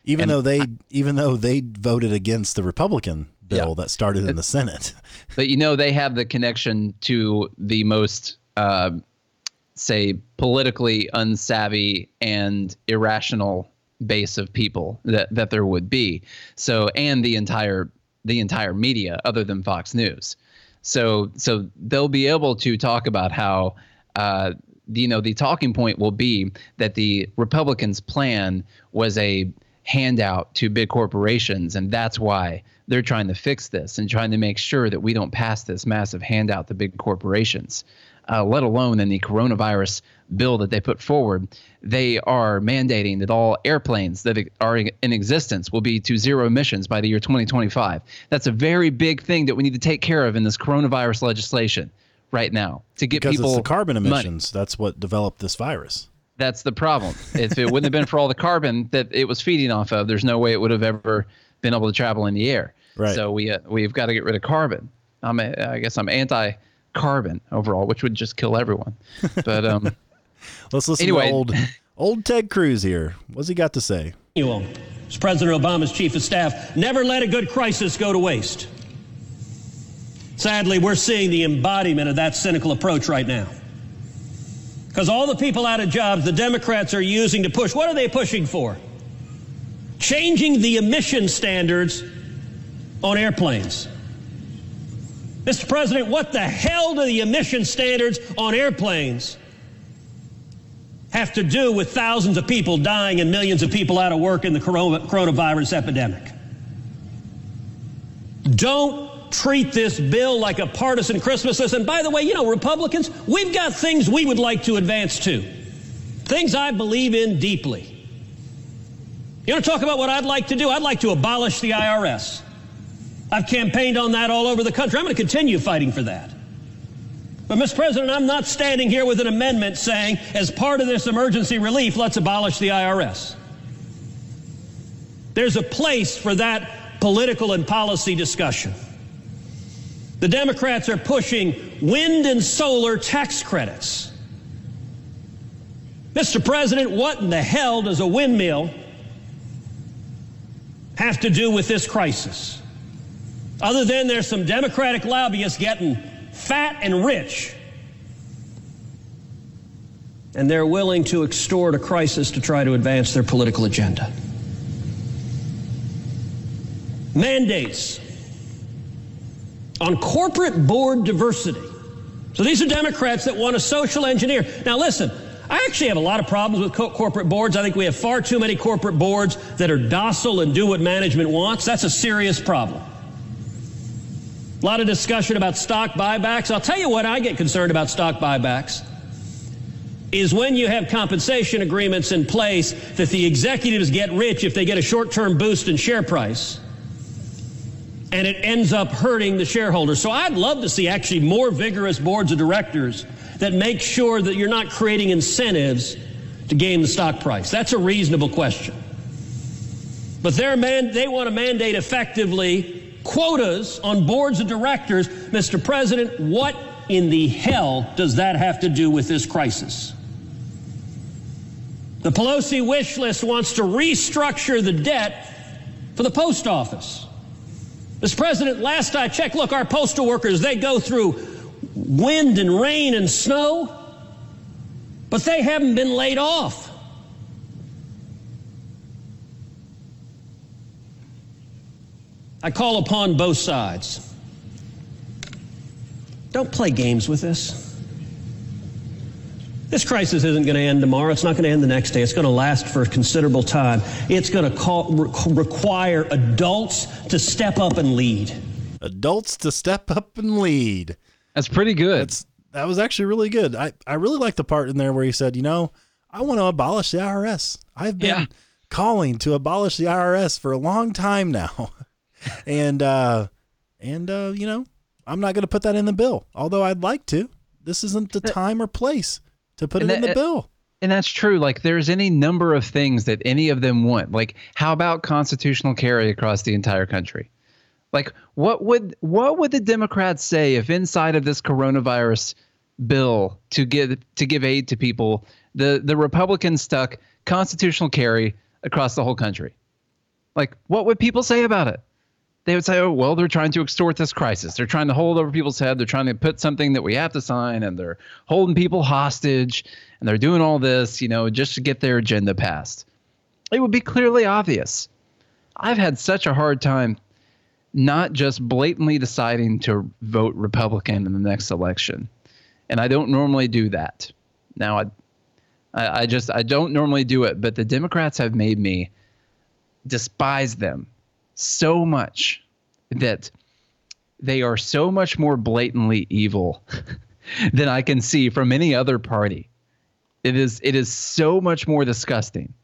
C: Even and though they, I, even though they voted against the Republican bill yeah. that started in the Senate,
B: but you know they have the connection to the most, uh, say, politically unsavvy and irrational base of people that that there would be. So and the entire the entire media, other than Fox News. So so they'll be able to talk about how. Uh, you know the talking point will be that the Republicans' plan was a handout to big corporations. And that's why they're trying to fix this and trying to make sure that we don't pass this massive handout to big corporations. Uh, let alone in the coronavirus bill that they put forward, they are mandating that all airplanes that are in existence will be to zero emissions by the year 2025. That's a very big thing that we need to take care of in this coronavirus legislation right now to get
C: because
B: people
C: it's the carbon emissions. Money. That's what developed this virus.
B: That's the problem. if it wouldn't have been for all the carbon that it was feeding off of, there's no way it would have ever been able to travel in the air.
C: Right.
B: So we uh, we've got to get rid of carbon. I'm a, I guess I'm anti-carbon overall, which would just kill everyone. But um,
C: let's listen anyway. to old old Ted Cruz here. What's he got to say?
D: You will. As President Obama's chief of staff, never let a good crisis go to waste. Sadly, we're seeing the embodiment of that cynical approach right now. Because all the people out of jobs the Democrats are using to push, what are they pushing for? Changing the emission standards on airplanes. Mr. President, what the hell do the emission standards on airplanes have to do with thousands of people dying and millions of people out of work in the coronavirus epidemic? Don't treat this bill like a partisan Christmas list. And by the way, you know, Republicans, we've got things we would like to advance too, things I believe in deeply. You want to talk about what I'd like to do? I'd like to abolish the IRS. I've campaigned on that all over the country. I'm going to continue fighting for that. But, Mr. President, I'm not standing here with an amendment saying, as part of this emergency relief, let's abolish the IRS. There's a place for that political and policy discussion. The Democrats are pushing wind and solar tax credits. Mr. President, what in the hell does a windmill have to do with this crisis? Other than there's some Democratic lobbyists getting fat and rich, and they're willing to extort a crisis to try to advance their political agenda. Mandates on corporate board diversity. So these are Democrats that want a social engineer. Now, listen, I actually have a lot of problems with co- corporate boards. I think we have far too many corporate boards that are docile and do what management wants. That's a serious problem. A lot of discussion about stock buybacks. I'll tell you what I get concerned about stock buybacks is when you have compensation agreements in place that the executives get rich if they get a short term boost in share price and it ends up hurting the shareholders. So I'd love to see actually more vigorous boards of directors that make sure that you're not creating incentives to gain the stock price. That's a reasonable question. But man, they want to mandate effectively quotas on boards of directors. Mr. President, what in the hell does that have to do with this crisis? The Pelosi wish list wants to restructure the debt for the post office. Mr. President, last I checked, look, our postal workers, they go through wind and rain and snow. but they haven't been laid off. I call upon both sides. Don't play games with this. This crisis isn't going to end tomorrow. It's not going to end the next day. It's going to last for a considerable time. It's going to call, re- require adults to step up and lead.
C: Adults to step up and lead.
B: That's pretty good.
C: That's that was actually really good. I, I really like the part in there where he said, you know, I want to abolish the IRS. I've been
B: Yeah.
C: calling to abolish the IRS for a long time now. and uh and uh, you know, I'm not gonna put that in the bill. Although I'd like to. This isn't the time or place to put it
B: And
C: in the
B: that-
C: bill.
B: And that's true. Like, there's any number of things that any of them want. Like, how about constitutional carry across the entire country? Like, what would what would the Democrats say if inside of this coronavirus bill to give to give aid to people, the the Republicans stuck constitutional carry across the whole country? Like, what would people say about it? They would say, "Oh, well, they're trying to extort this crisis. They're trying to hold over people's head. They're trying to put something that we have to sign, and they're holding people hostage, and they're doing all this, you know, just to get their agenda passed." It would be clearly obvious. I've had such a hard time not just blatantly deciding to vote Republican in the next election, and I don't normally do that. Now, I, I, I just I don't normally do it, but the Democrats have made me despise them so much that they are so much more blatantly evil than I can see from any other party. It is it is so much more disgusting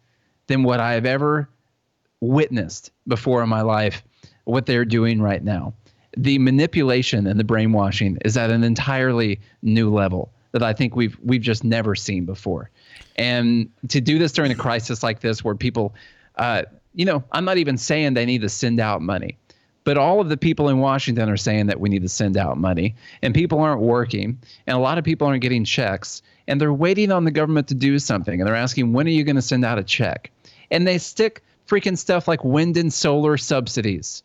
B: than what I have ever witnessed before in my life what they're doing right now. The manipulation and the brainwashing is at an entirely new level that I think we've we've just never seen before. And to do this during a crisis like this where people uh, you know, I'm not even saying they need to send out money, but all of the people in Washington are saying that we need to send out money, and people aren't working, and a lot of people aren't getting checks, and they're waiting on the government to do something, and they're asking, when are you going to send out a check? And they stick freaking stuff like wind and solar subsidies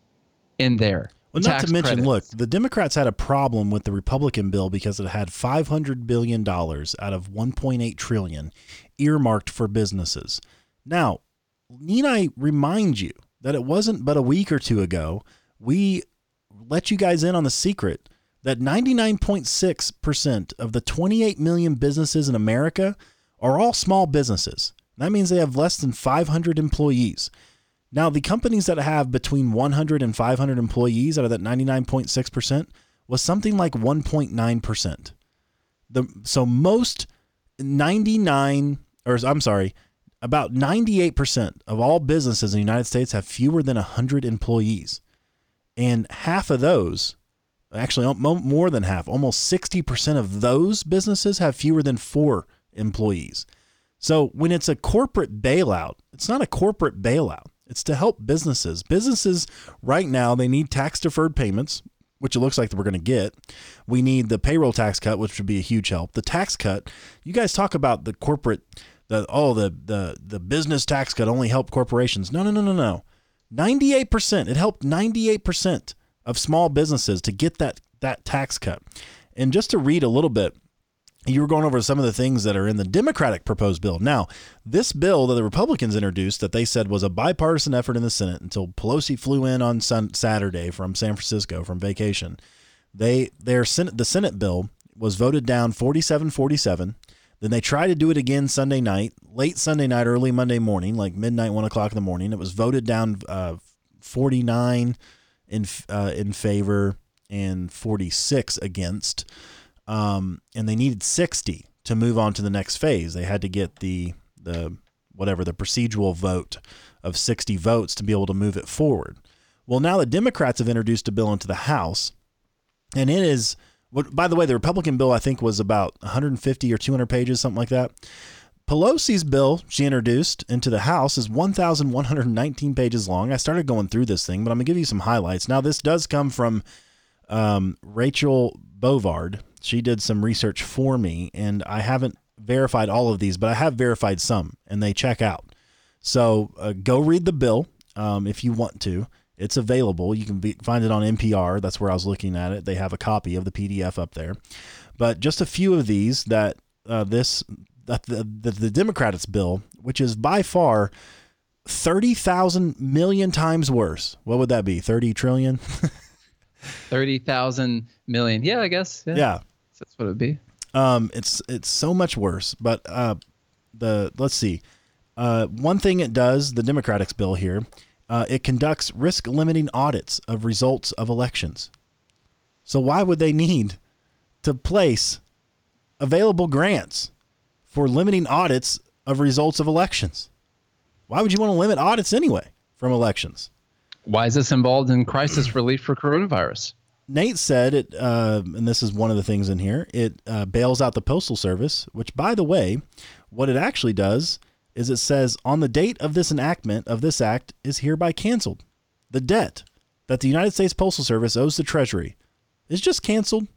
B: in there.
C: Well, not to mention,
B: credits.
C: look, the Democrats had a problem with the Republican bill because it had 500 billion dollars out of 1.8 trillion earmarked for businesses. Now, need I remind you that it wasn't but a week or two ago we let you guys in on the secret that 99.6% of the 28 million businesses in America are all small businesses. That means they have less than 500 employees. Now, the companies that have between 100 and 500 employees out of that 99.6% was something like 1.9%. The so most 99 or I'm sorry, about 98% of all businesses in the United States have fewer than 100 employees. And half of those, actually um, more than half, almost 60% of those businesses have fewer than 4 employees. So when it's a corporate bailout, it's not a corporate bailout. It's to help businesses. Businesses right now they need tax deferred payments, which it looks like we're going to get. We need the payroll tax cut, which would be a huge help. The tax cut. You guys talk about the corporate, the oh the the the business tax cut only helped corporations. No no no no no. Ninety eight percent. It helped ninety eight percent of small businesses to get that that tax cut. And just to read a little bit, you were going over some of the things that are in the Democratic proposed bill. Now, this bill that the Republicans introduced that they said was a bipartisan effort in the Senate until Pelosi flew in on sun- Saturday from San Francisco from vacation. They their Senate the Senate bill was voted down 47-47. Then they tried to do it again Sunday night, late Sunday night, early Monday morning, like midnight, one o'clock in the morning. It was voted down uh, 49 in uh, in favor and 46 against um, and they needed 60 to move on to the next phase. They had to get the the whatever the procedural vote of 60 votes to be able to move it forward. Well, now the Democrats have introduced a bill into the House, and it is. What, by the way, the Republican bill I think was about 150 or 200 pages, something like that. Pelosi's bill she introduced into the House is 1,119 pages long. I started going through this thing, but I'm gonna give you some highlights. Now, this does come from um, Rachel Bovard. She did some research for me, and I haven't verified all of these, but I have verified some, and they check out. So uh, go read the bill um, if you want to. It's available. You can be, find it on NPR. That's where I was looking at it. They have a copy of the PDF up there. But just a few of these that uh, this the, the, the Democrats' bill, which is by far 30,000 million times worse. What would that be? 30 trillion?
B: 30,000 million. Yeah, I guess. Yeah.
C: yeah.
B: That's what it would be.
C: Um, it's it's so much worse. But uh, the let's see. Uh, one thing it does, the Democrats' bill here, uh, it conducts risk limiting audits of results of elections. So why would they need to place available grants for limiting audits of results of elections? Why would you want to limit audits anyway from elections?
B: Why is this involved in crisis relief for coronavirus?
C: Nate said it, uh, and this is one of the things in here. It uh, bails out the postal service, which, by the way, what it actually does is it says on the date of this enactment of this act is hereby canceled. The debt that the United States Postal Service owes the Treasury is just canceled.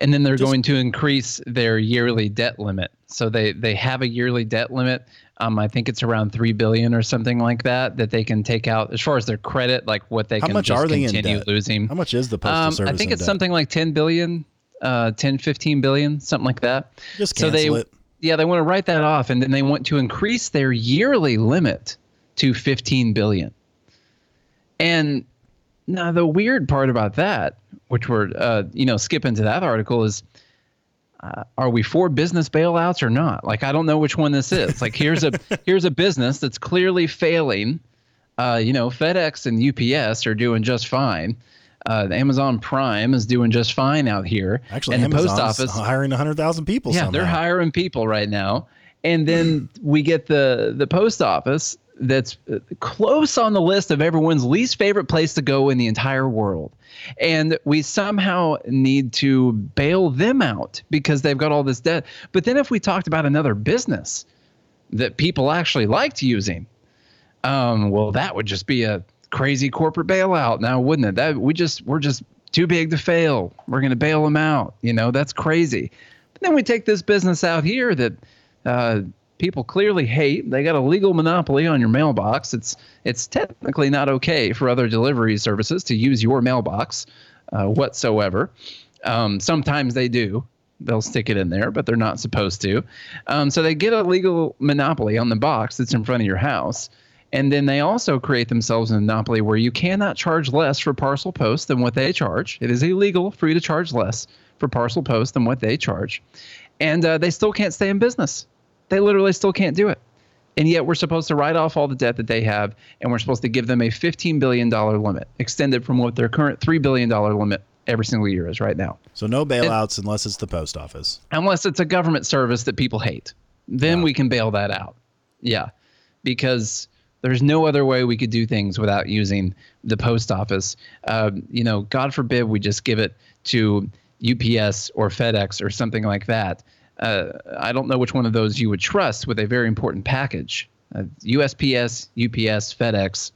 B: And then they're
C: Just-
B: going to increase their yearly debt limit. So they they have a yearly debt limit. Um, I think it's around three billion or something like that that they can take out as far as their credit, like what they
C: How
B: can
C: much are they in
B: continue
C: debt?
B: losing.
C: How much is the Postal
B: Um,
C: Service?
B: I think
C: in
B: it's
C: debt?
B: something like 10 billion, uh, 10, 15 billion, something like that.
C: Just
B: so they,
C: cancel it.
B: Yeah, they want to write that off, and then they want to increase their yearly limit to 15 billion. And now the weird part about that, which we're, uh, you know, skipping to that article is, uh, are we for business bailouts or not? Like, I don't know which one this is. Like, here's a here's a business that's clearly failing. Uh, you know, FedEx and UPS are doing just fine. Uh, Amazon Prime is doing just fine out here.
C: Actually,
B: and the post office
C: hiring 100,000 people.
B: yeah,
C: somehow.
B: they're hiring people right now, and then we get the the post office that's uh, close on the list of everyone's least favorite place to go in the entire world, and we somehow need to bail them out because they've got all this debt. But then if we talked about another business that people actually liked using, um, well, that would just be a crazy corporate bailout now, wouldn't it? That we just we're just too big to fail. We're going to bail them out. You know, that's crazy. But then we take this business out here that uh, people clearly hate. They got a legal monopoly on your mailbox. It's it's technically not okay for other delivery services to use your mailbox uh, whatsoever. Um, sometimes they do. They'll stick it in there, but they're not supposed to. Um, so they get a legal monopoly on the box that's in front of your house. And then they also create themselves a monopoly where you cannot charge less for parcel post than what they charge. It is illegal for you to charge less for parcel post than what they charge. And uh, they still can't stay in business. They literally still can't do it. And yet we're supposed to write off all the debt that they have, and we're supposed to give them a $15 billion limit, extended from what their current $3 billion limit every single year is right now
C: So no bailouts unless it's the post office.
B: unless it's a government service that people hate. Then we can bail that out. Yeah. Because there's no other way we could do things without using the post office. Um, you know, God forbid we just give it to UPS or FedEx or something like that. Uh, I don't know which one of those you would trust with a very important package. Uh, USPS, UPS, FedEx.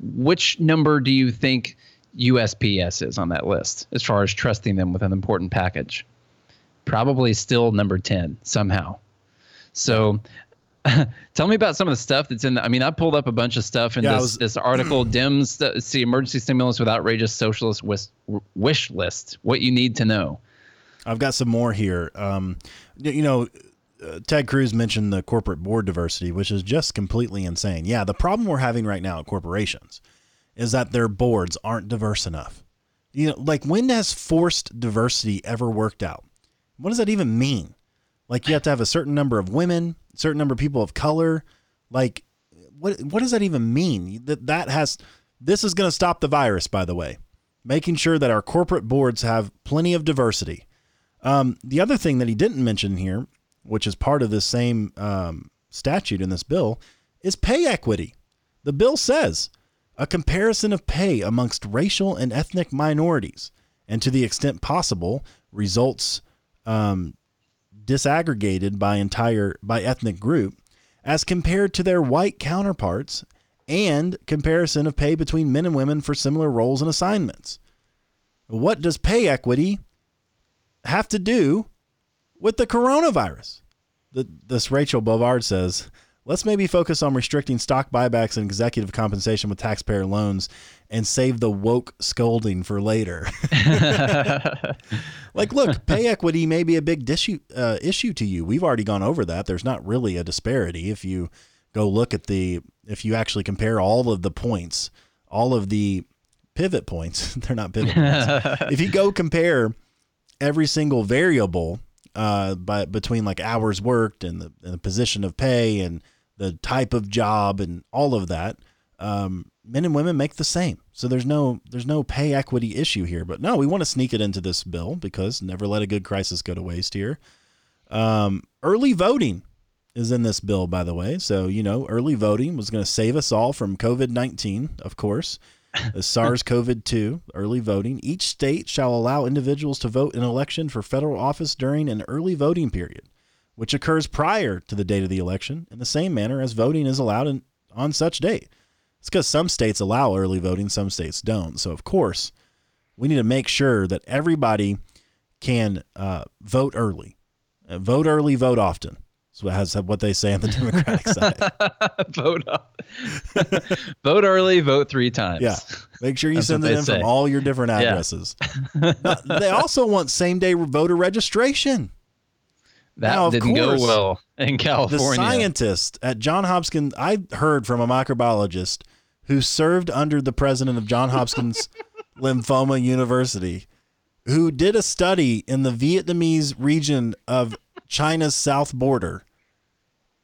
B: Which number do you think USPS is on that list as far as trusting them with an important package? probably still number 10 somehow. So tell me about some of the stuff that's in the, I mean, I pulled up a bunch of stuff in
C: Yeah,
B: this,
C: was-
B: this article, DIMS, the, the emergency stimulus with outrageous socialist wish, wish list, what you need to know.
C: I've got some more here. Um, you know, uh, Ted Cruz mentioned the corporate board diversity, which is just completely insane. Yeah, the problem we're having right now at corporations is that their boards aren't diverse enough. You know, like when has forced diversity ever worked out? What does that even mean? Like you have to have a certain number of women, certain number of people of color. Like what what does that even mean? That that has this is going to stop the virus by the way. Making sure that our corporate boards have plenty of diversity. Um, the other thing that he didn't mention here, which is part of this same um, statute in this bill, is pay equity. The bill says a comparison of pay amongst racial and ethnic minorities, and to the extent possible, results um, disaggregated by entire by ethnic group, as compared to their white counterparts, and comparison of pay between men and women for similar roles and assignments. What does pay equity have to do with the coronavirus? The, this Rachel Bovard says, let's maybe focus on restricting stock buybacks and executive compensation with taxpayer loans and save the woke scolding for later. like, look, pay equity may be a big issue, uh, issue to you. We've already gone over that. There's not really a disparity if you go look at the, if you actually compare all of the points, all of the pivot points, they're not pivot points. if you go compare every single variable uh, by, between like hours worked and the, and the position of pay and the type of job and all of that, um, men and women make the same. So there's no there's no pay equity issue here. But no, we want to sneak it into this bill because never let a good crisis go to waste here. Um, early voting is in this bill, by the way. So you know, early voting was going to save us all from COVID nineteen, of course. The SARS CoV 2, early voting. Each state shall allow individuals to vote in election for federal office during an early voting period which occurs prior to the date of the election in the same manner as voting is allowed in, on such date. It's because some states allow early voting, some states don't. So, of course, we need to make sure that everybody can uh, vote early. Uh, vote early, vote often. So that's what they say on the Democratic side.
B: vote, vote early, vote three times.
C: Yeah. Make sure you send it in say. from all your different addresses. Yeah. they also want same day voter registration.
B: That now, didn't course, go well in California.
C: The scientist at John Hopkins, I heard from a microbiologist who served under the president of John Hopkins Lymphoma University, who did a study in the Vietnamese region of China's south border.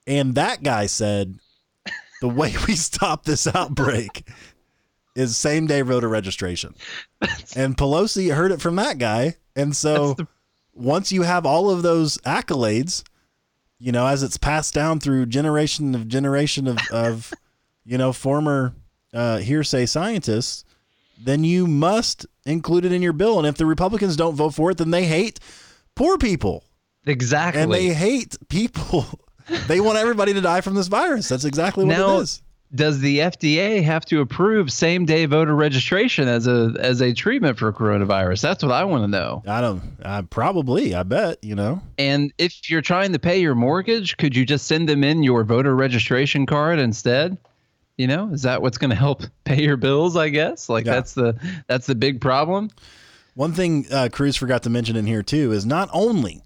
C: And that guy said the way we stop this outbreak is same day voter registration. and Pelosi heard it from that guy. And so once you have all of those accolades, you know, as it's passed down through generation of generation of, of you know, former uh, hearsay scientists, then you must include it in your bill. And if the Republicans don't vote for it, then they hate poor people.
B: Exactly.
C: And they hate people. they want everybody to die from this virus. That's exactly what now, it is
B: does the FDA have to approve same day voter registration as a as a treatment for coronavirus? That's what I want to know.
C: I don't. I probably. I bet. You know.
B: And if you're trying to pay your mortgage, could you just send them in your voter registration card instead? You know, is that what's going to help pay your bills? I guess. Like yeah. that's the that's the big problem.
C: One thing uh, Cruz forgot to mention in here too is not only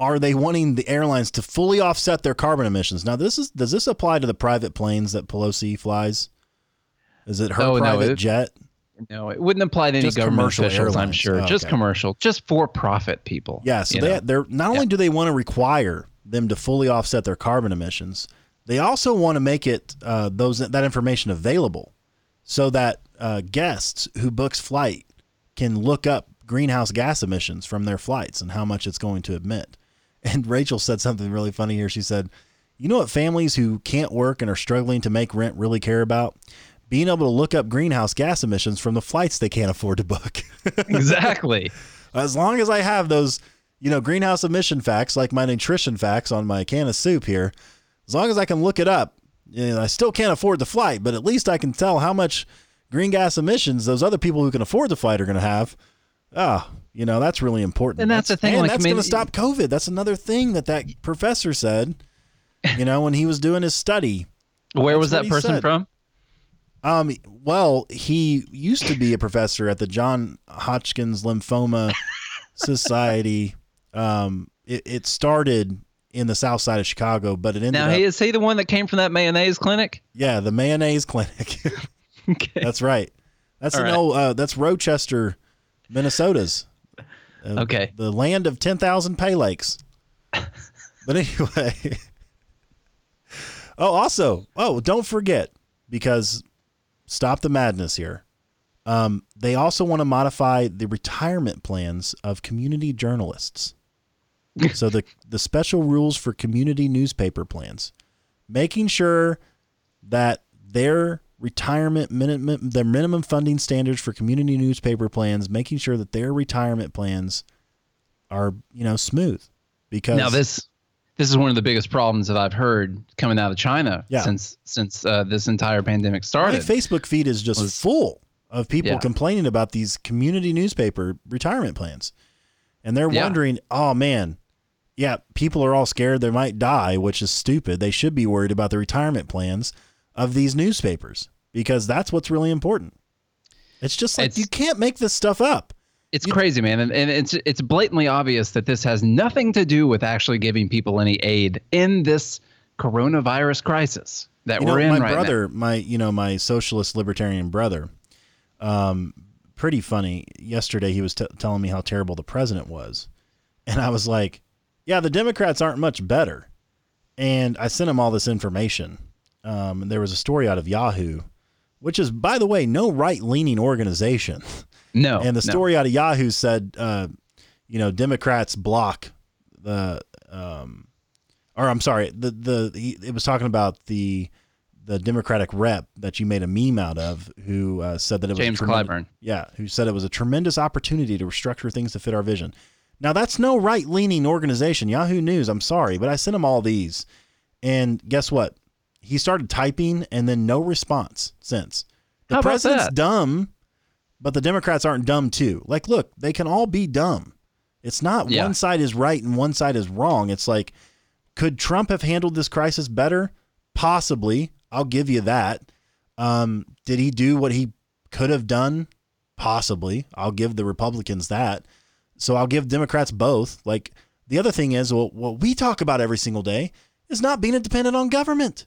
C: are they wanting the airlines to fully offset their carbon emissions? Now, this is does this apply to the private planes that Pelosi flies? Is it her oh, private no, it, jet?
B: No, it wouldn't apply to any government officials. Airlines. I'm sure, oh, just okay. commercial, just for-profit people.
C: Yeah, so they they're not only yeah. do they want to require them to fully offset their carbon emissions, they also want to make it uh, those that information available, so that uh, guests who books flight can look up greenhouse gas emissions from their flights and how much it's going to emit. And Rachel said something really funny here. She said, You know what families who can't work and are struggling to make rent really care about? Being able to look up greenhouse gas emissions from the flights they can't afford to book.
B: exactly.
C: As long as I have those, you know, greenhouse emission facts, like my nutrition facts on my can of soup here, as long as I can look it up, you know, I still can't afford the flight, but at least I can tell how much green gas emissions those other people who can afford the flight are going to have. Ah, you know, that's really important.
B: And that's, that's the thing.
C: And
B: like,
C: that's I going to stop COVID. That's another thing that that professor said, you know, when he was doing his study.
B: Where was that person said. from?
C: Um, well, he used to be a professor at the John Hodgkins Lymphoma Society. Um, it, it started in the south side of Chicago, but it ended
B: now,
C: up. Now,
B: is he the one that came from that mayonnaise clinic?
C: Yeah, the mayonnaise clinic. okay. That's right. That's All an right. old, uh, that's Rochester Minnesota's.
B: Uh, okay.
C: The land of 10,000 pay lakes. but anyway. oh, also, oh, don't forget, because stop the madness here. Um, they also want to modify the retirement plans of community journalists. so the the special rules for community newspaper plans, making sure that their retirement minimum their minimum funding standards for community newspaper plans, making sure that their retirement plans are you know smooth. Because
B: now this this is one of the biggest problems that I've heard coming out of China yeah. since since uh, this entire pandemic started.
C: My Facebook feed is just was, full of people yeah. complaining about these community newspaper retirement plans, and they're yeah. wondering, oh man, yeah, people are all scared they might die, which is stupid. They should be worried about the retirement plans of these newspapers because that's what's really important. It's just like
B: It's-
C: you can't make this stuff up.
B: It's crazy, man, and, and it's it's blatantly obvious that this has nothing to do with actually giving people any aid in this coronavirus crisis that we're
C: know,
B: in
C: my
B: right
C: brother, my you know, my socialist libertarian brother, um, pretty funny. Yesterday, he was t- telling me how terrible the president was, and I was like, "Yeah, the Democrats aren't much better." And I sent him all this information. Um, there was a story out of Yahoo, which is, by the way, no right-leaning organization.
B: No,
C: And the
B: no.
C: story out of Yahoo said, uh, you know, Democrats block the, um, or I'm sorry, the the he, it was talking about the the Democratic rep that you made a meme out of, who uh, said that it was a
B: James Clyburn.
C: Yeah, who said it was a tremendous opportunity to restructure things to fit our vision. Now that's no right leaning organization. Yahoo News. I'm sorry, but I sent him all these, and guess what? He started typing, and then no response since. The
B: How
C: president's dumb, but the Democrats aren't dumb too. Like, look, they can all be dumb. It's not
B: Yeah.
C: one side is right and one side is wrong. It's like, could Trump have handled this crisis better? Possibly. I'll give you that. Um, did he do what he could have done? Possibly. I'll give the Republicans that. So I'll give Democrats both. Like the other thing is, well, what we talk about every single day is not being dependent on government.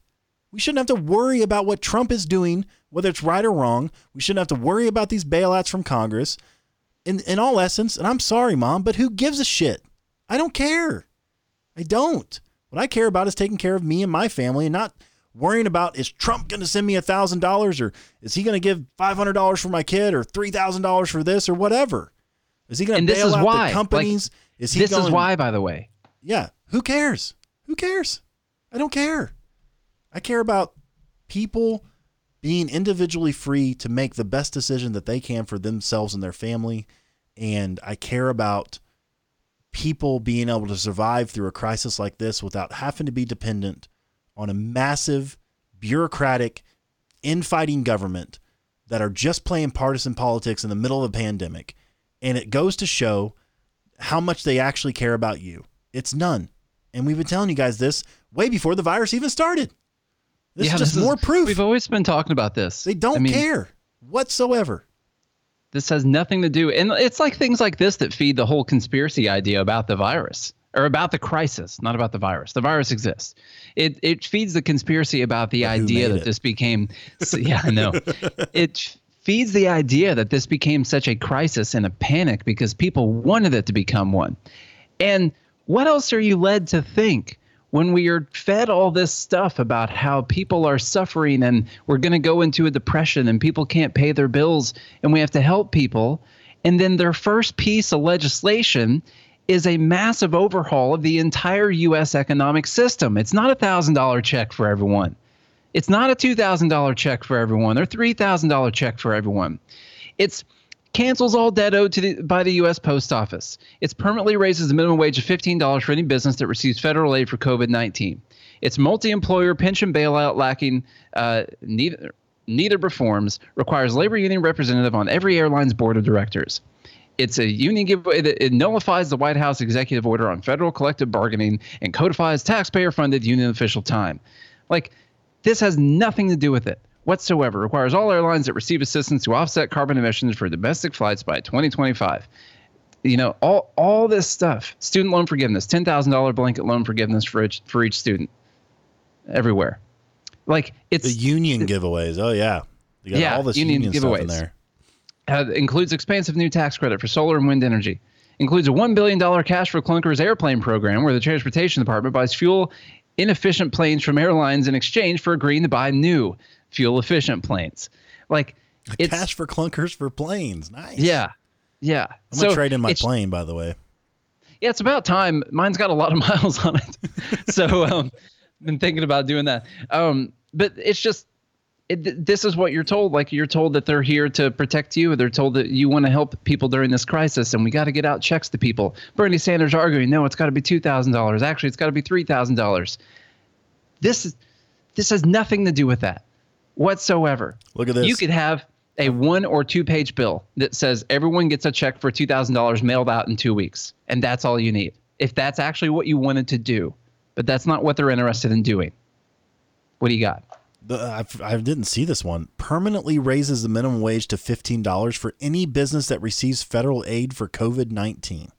C: We shouldn't have to worry about what Trump is doing, whether it's right or wrong. We shouldn't have to worry about these bailouts from Congress. In in all essence, and I'm sorry, mom, but who gives a shit? I don't care. I don't. What I care about is taking care of me and my family and not worrying about is Trump going to send me a thousand dollars or is he going to give five hundred dollars for my kid or three thousand dollars for this or whatever. Is he going to bail out
B: why.
C: the companies? is he
B: this
C: going,
B: is why, by the way.
C: Yeah. Who cares? Who cares? I don't care. I care about people being individually free to make the best decision that they can for themselves and their family. And I care about people being able to survive through a crisis like this without having to be dependent on a massive, bureaucratic, infighting government that are just playing partisan politics in the middle of a pandemic. And it goes to show how much they actually care about you. It's none. And we've been telling you guys this way before the virus even started. This
B: yeah,
C: is just
B: this
C: more proof.
B: We've always been talking about this.
C: They don't
B: I mean,
C: care whatsoever.
B: This has nothing to do, and it's like things like this that feed the whole conspiracy idea about the virus or about the crisis, not about the virus. The virus exists. It it feeds the conspiracy about the
C: who
B: idea that
C: it?
B: this became. yeah, I know. it feeds the idea that this became such a crisis and a panic because people wanted it to become one. And what else are you led to think when we are fed all this stuff about how people are suffering and we're going to go into a depression and people can't pay their bills and we have to help people? And then their first piece of legislation is a massive overhaul of the entire U.S. economic system. It's not a $1,000 check for everyone. It's not a $2,000 check for everyone or $3,000 check for everyone. It's cancels all debt owed to the, by the U.S. Post Office. It permanently raises the minimum wage of $15 for any business that receives federal aid for COVID 19. It's multi employer pension bailout lacking uh, neither, neither reforms, requires labor union representative on every airline's board of directors. It's a union giveaway that it nullifies the White House executive order on federal collective bargaining and codifies taxpayer funded union official time. Like, this has nothing to do with it whatsoever. Requires all airlines that receive assistance to offset carbon emissions for domestic flights by 2025. You know, all all this stuff. Student loan forgiveness, ten thousand dollar blanket loan forgiveness for each for each student, everywhere. Like it's
C: The union giveaways. Oh yeah. You got
B: Yeah,
C: all this
B: union
C: union, stuff in
B: giveaways.
C: there.
B: uh, includes expansive new tax credit for solar and wind energy. Includes a $1 billion cash for clunkers airplane program where the Transportation Department buys fuel inefficient planes from airlines in exchange for agreeing to buy new fuel efficient planes. Like, it's.
C: Cash for clunkers for planes. Nice.
B: Yeah. Yeah.
C: I'm gonna
B: So
C: trade in my plane, by the way.
B: Yeah, it's about time. Mine's got a lot of miles on it. so um been thinking about doing that. Um but it's just it, this is what you're told like you're told that they're here to protect you they're told that you want to help people during this crisis and we got to get out checks to people bernie sanders arguing no it's got to be $2000 actually it's got to be $3000 this is this has nothing to do with that whatsoever
C: Look at this.
B: you could have a one or two page bill that says everyone gets a check for $2000 mailed out in two weeks and that's all you need if that's actually what you wanted to do, but that's not what they're interested in doing. What do you got?
C: The, I, I didn't see this one. Permanently raises the minimum wage to $15 for any business that receives federal aid for COVID 19.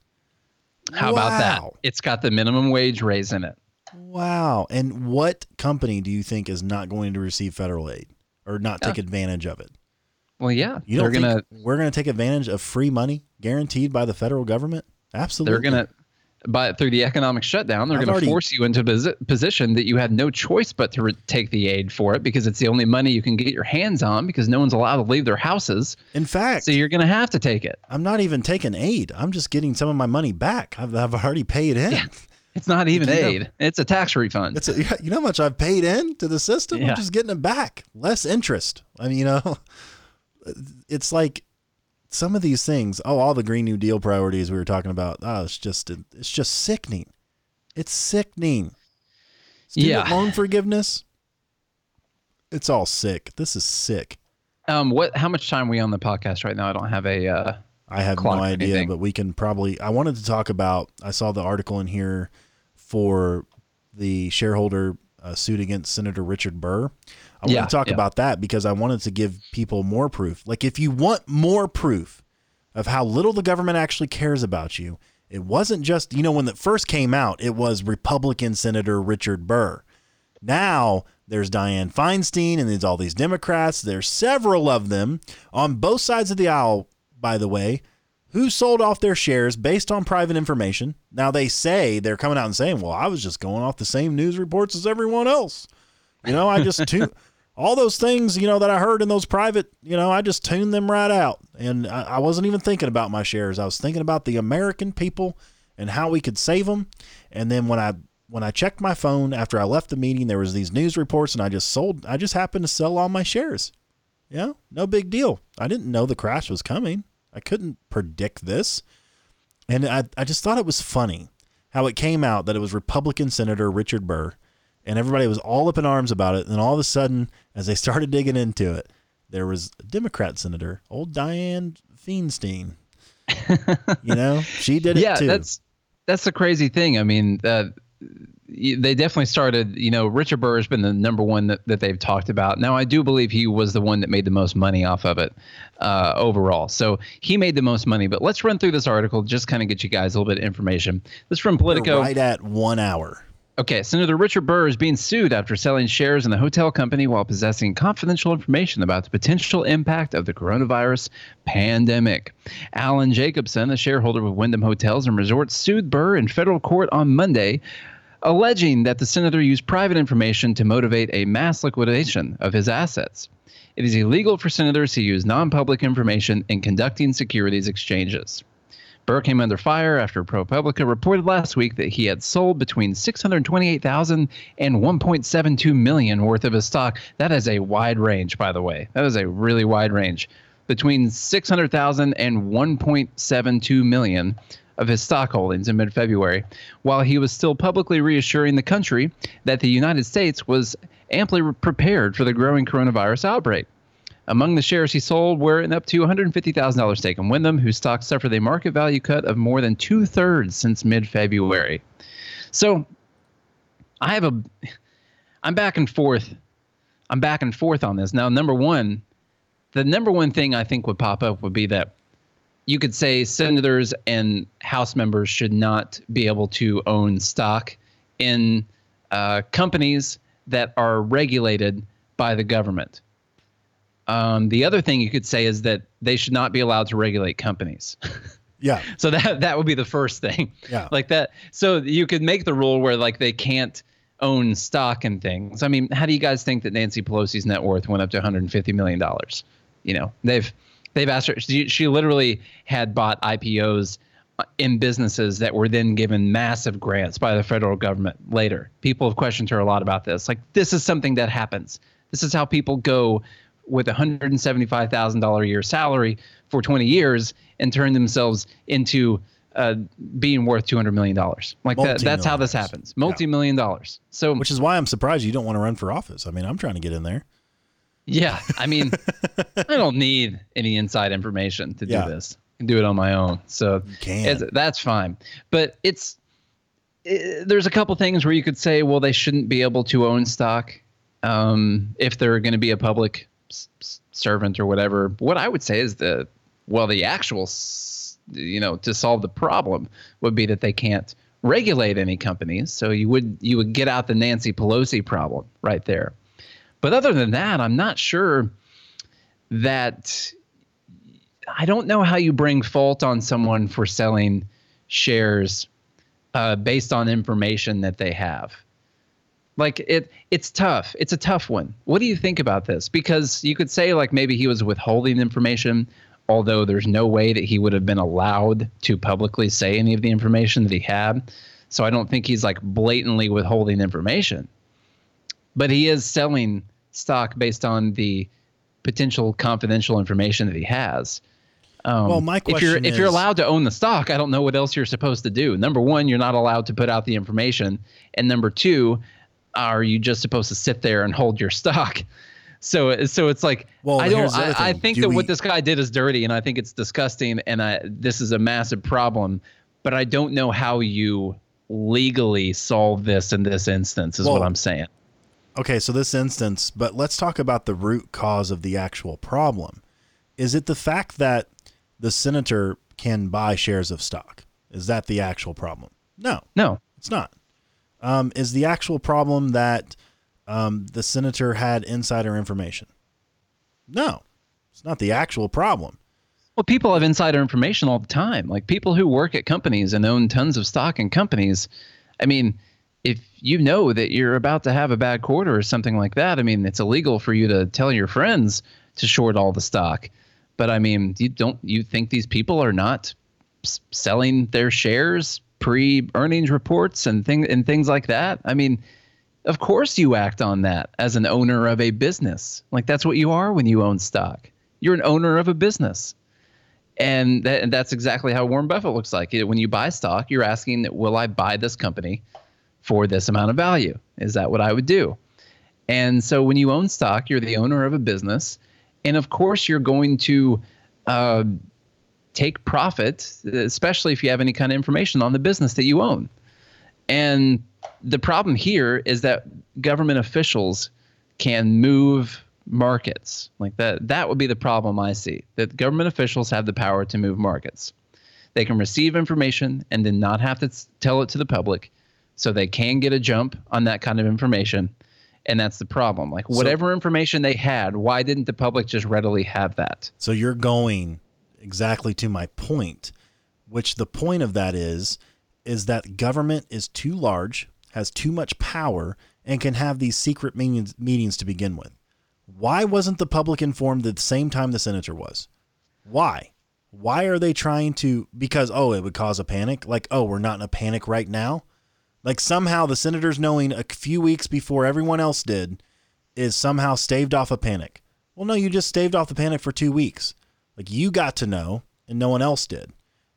B: How about that? It's got the minimum wage raise in it.
C: Wow. And what company do you think is not going to receive federal aid or not take advantage of it?
B: Well, yeah,
C: You don't
B: they're gonna
C: we're going to take advantage of free money guaranteed by the federal government? Absolutely.
B: they're gonna but through the economic shutdown, they're going to force you into a position that you had no choice but to re- take the aid for it because it's the only money you can get your hands on because no one's allowed to leave their houses.
C: In fact,
B: So you're going to have to take it.
C: I'm not even taking aid. I'm just getting some of my money back. I've, I've already paid in.
B: It's not even
C: You know-
B: aid; it's a tax refund.
C: It's a, you know how much I've paid in to the system?
B: Yeah.
C: I'm just getting it back. Less interest. I mean, you know, it's like some of these things. Oh, all the Green New Deal priorities we were talking about. Oh, it's just it's just sickening. It's sickening. Student
B: Yeah.
C: loan forgiveness. It's all sick. This is sick.
B: Um, what? How much time are we on the podcast right now? I don't have a. Uh,
C: I have
B: clock
C: no idea,
B: anything.
C: but we can probably. I wanted to talk about. I saw the article in here for the shareholder uh, suit against Senator Richard Burr. I
B: Yeah,
C: want to talk
B: yeah.
C: about that because I wanted to give people more proof. Like, if you want more proof of how little the government actually cares about you, it wasn't just you know when it first came out, it was Republican Senator Richard Burr. Now there's Dianne Feinstein and there's all these Democrats. There's several of them on both sides of the aisle, by the way, who sold off their shares based on private information. Now they say they're coming out and saying, well, I was just going off the same news reports as everyone else. You know, I just tu- all those things, you know, that I heard in those private, you know, I just tuned them right out. And I, I wasn't even thinking about my shares. I was thinking about the American people and how we could save them. And then when I when I checked my phone after I left the meeting, there was these news reports, and I just sold. I just happened to sell all my shares. Yeah, no big deal. I didn't know the crash was coming. I couldn't predict this, and I I just thought it was funny how it came out that it was Republican Senator Richard Burr, and everybody was all up in arms about it. And then all of a sudden, as they started digging into it, there was a Democrat senator, old Dianne Feinstein. you know, she did it
B: yeah,
C: too.
B: that's that's the crazy thing. I mean, uh, they definitely started. You know, Richard Burr has been the number one that, that they've talked about. Now, I do believe he was the one that made the most money off of it uh, overall. So he made the most money. But let's run through this article, just kind of get you guys a little bit of information. This is from
C: We're
B: Politico.
C: right at one hour.
B: Okay, Senator Richard Burr is being sued after selling shares in the hotel company while possessing confidential information about the potential impact of the coronavirus pandemic. Alan Jacobson, a shareholder with Wyndham Hotels and Resorts, sued Burr in federal court on Monday, alleging that the senator used private information to motivate a mass liquidation of his assets. It is illegal for senators to use non public information in conducting securities exchanges. Burr came under fire after ProPublica reported last week that he had sold between 628,000 and 1.72 million worth of his stock. That is a wide range, by the way. That is a really wide range. Between 600,000 and 1.72 million of his stock holdings in mid-February, while he was still publicly reassuring the country that the United States was amply prepared for the growing coronavirus outbreak. Among the shares he sold were an up to $150,000 stake in Wyndham, whose stock suffered a market value cut of more than two thirds since mid February. So I have a, I'm back and forth. I'm back and forth on this. Now, number one, the number one thing I think would pop up would be that you could say senators and House members should not be able to own stock in uh, companies that are regulated by the government. Um, the other thing you could say is that they should not be allowed to regulate companies.
C: Yeah.
B: so that that would be the first thing.
C: Yeah.
B: Like that. So you could make the rule where like they can't own stock and things. I mean, how do you guys think that Nancy Pelosi's net worth went up to 150 million dollars? You know, they've they've asked her. She, she literally had bought IPOs in businesses that were then given massive grants by the federal government later. People have questioned her a lot about this. Like this is something that happens. This is how people go with a $175,000 a year salary for 20 years and turn themselves into uh, being worth $200 million. Like that, that's how this happens. Multi-million dollars. So
C: Which is why I'm surprised you don't want to run for office. I mean, I'm trying to get in there.
B: Yeah, I mean, I don't need any inside information to do
C: Yeah.
B: this. I can do it on my own. So that's fine. But it's eh, there's a couple things where you could say, well, they shouldn't be able to own stock um, if they're going to be a public s- servant or whatever. What I would say is the well, the actual, you know, to solve the problem would be that they can't regulate any companies. So you would you would get out the Nancy Pelosi problem right there. But other than that, I'm not sure that I don't know how you bring fault on someone for selling shares uh, based on information that they have. Like it, it's tough. It's a tough one. What do you think about this? Because you could say like maybe he was withholding information, although there's no way that he would have been allowed to publicly say any of the information that he had. So I don't think he's like blatantly withholding information. But he is selling stock based on the potential confidential information that he has. Um,
C: Well, my
B: if you're
C: question
B: if you're allowed to own the stock, I don't know what else you're supposed to do. Number one, you're not allowed to put out the information, and number two, are you just supposed to sit there and hold your stock? So so it's like
C: Well,
B: I don't.
C: here's the other
B: I, I think
C: Do
B: that
C: we-
B: what this guy did is dirty, and I think it's disgusting, and I this is a massive problem. But I don't know how you legally solve this in this instance. Is what I'm saying.
C: Okay, so this instance, but let's talk about the root cause of the actual problem. Is it the fact that the senator can buy shares of stock? Is that the actual problem? No,
B: No,
C: it's not. Um, is the actual problem that um, the senator had insider information? No, it's not the actual problem.
B: Well, people have insider information all the time. Like people who work at companies and own tons of stock in companies. I mean, if you know that you're about to have a bad quarter or something like that, I mean, it's illegal for you to tell your friends to short all the stock. But I mean, you don't you think these people are not s- selling their shares pre earnings reports and thing and things like that? I mean, of course you act on that as an owner of a business. Like that's what you are when you own stock. You're an owner of a business. And, that, and that's exactly how Warren Buffett looks like. When you buy stock, you're asking, will I buy this company for this amount of value? Is that what I would do? And so when you own stock, you're the owner of a business. And of course, you're going to uh, take profit, especially if you have any kind of information on the business that you own. And the problem here is that government officials can move markets like that. That would be the problem I see. That government officials have the power to move markets. They can receive information and then not have to tell it to the public, so they can get a jump on that kind of information. And that's the problem. Like whatever information they had, why didn't the public just readily have that?
C: So you're going exactly to my point, which the point of that is is that government is too large, has too much power, and can have these secret meetings, meetings to begin with. Why wasn't the public informed at the same time the senator was? Why? Why are they trying to because oh it would cause a panic? Like, oh, we're not in a panic right now? Like somehow the senators knowing a few weeks before everyone else did is somehow staved off a panic. Well, no, you just staved off the panic for two weeks. Like you got to know and no one else did.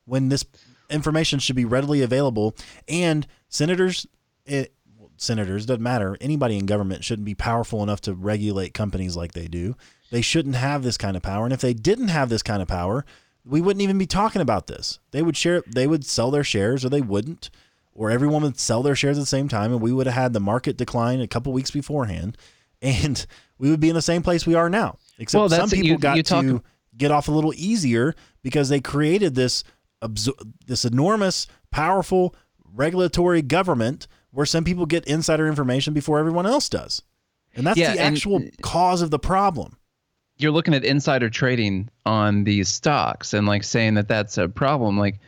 C: When this information should be readily available and senators it well, senators doesn't matter anybody in government shouldn't be powerful enough to regulate companies like they do they shouldn't have this kind of power and if they didn't have this kind of power we wouldn't even be talking about this they would share they would sell their shares or they wouldn't or everyone would sell their shares at the same time and we would have had the market decline a couple weeks beforehand and we would be in the same place we are now. Except
B: Well,
C: some people
B: You-
C: got
B: you talk-
C: to get off a little easier because they created this absor- this enormous powerful regulatory government where some people get insider information before everyone else does. And that's
B: Yeah,
C: the
B: and-
C: actual cause of the problem.
B: You're looking at insider trading on these stocks and like saying that that's a problem. Like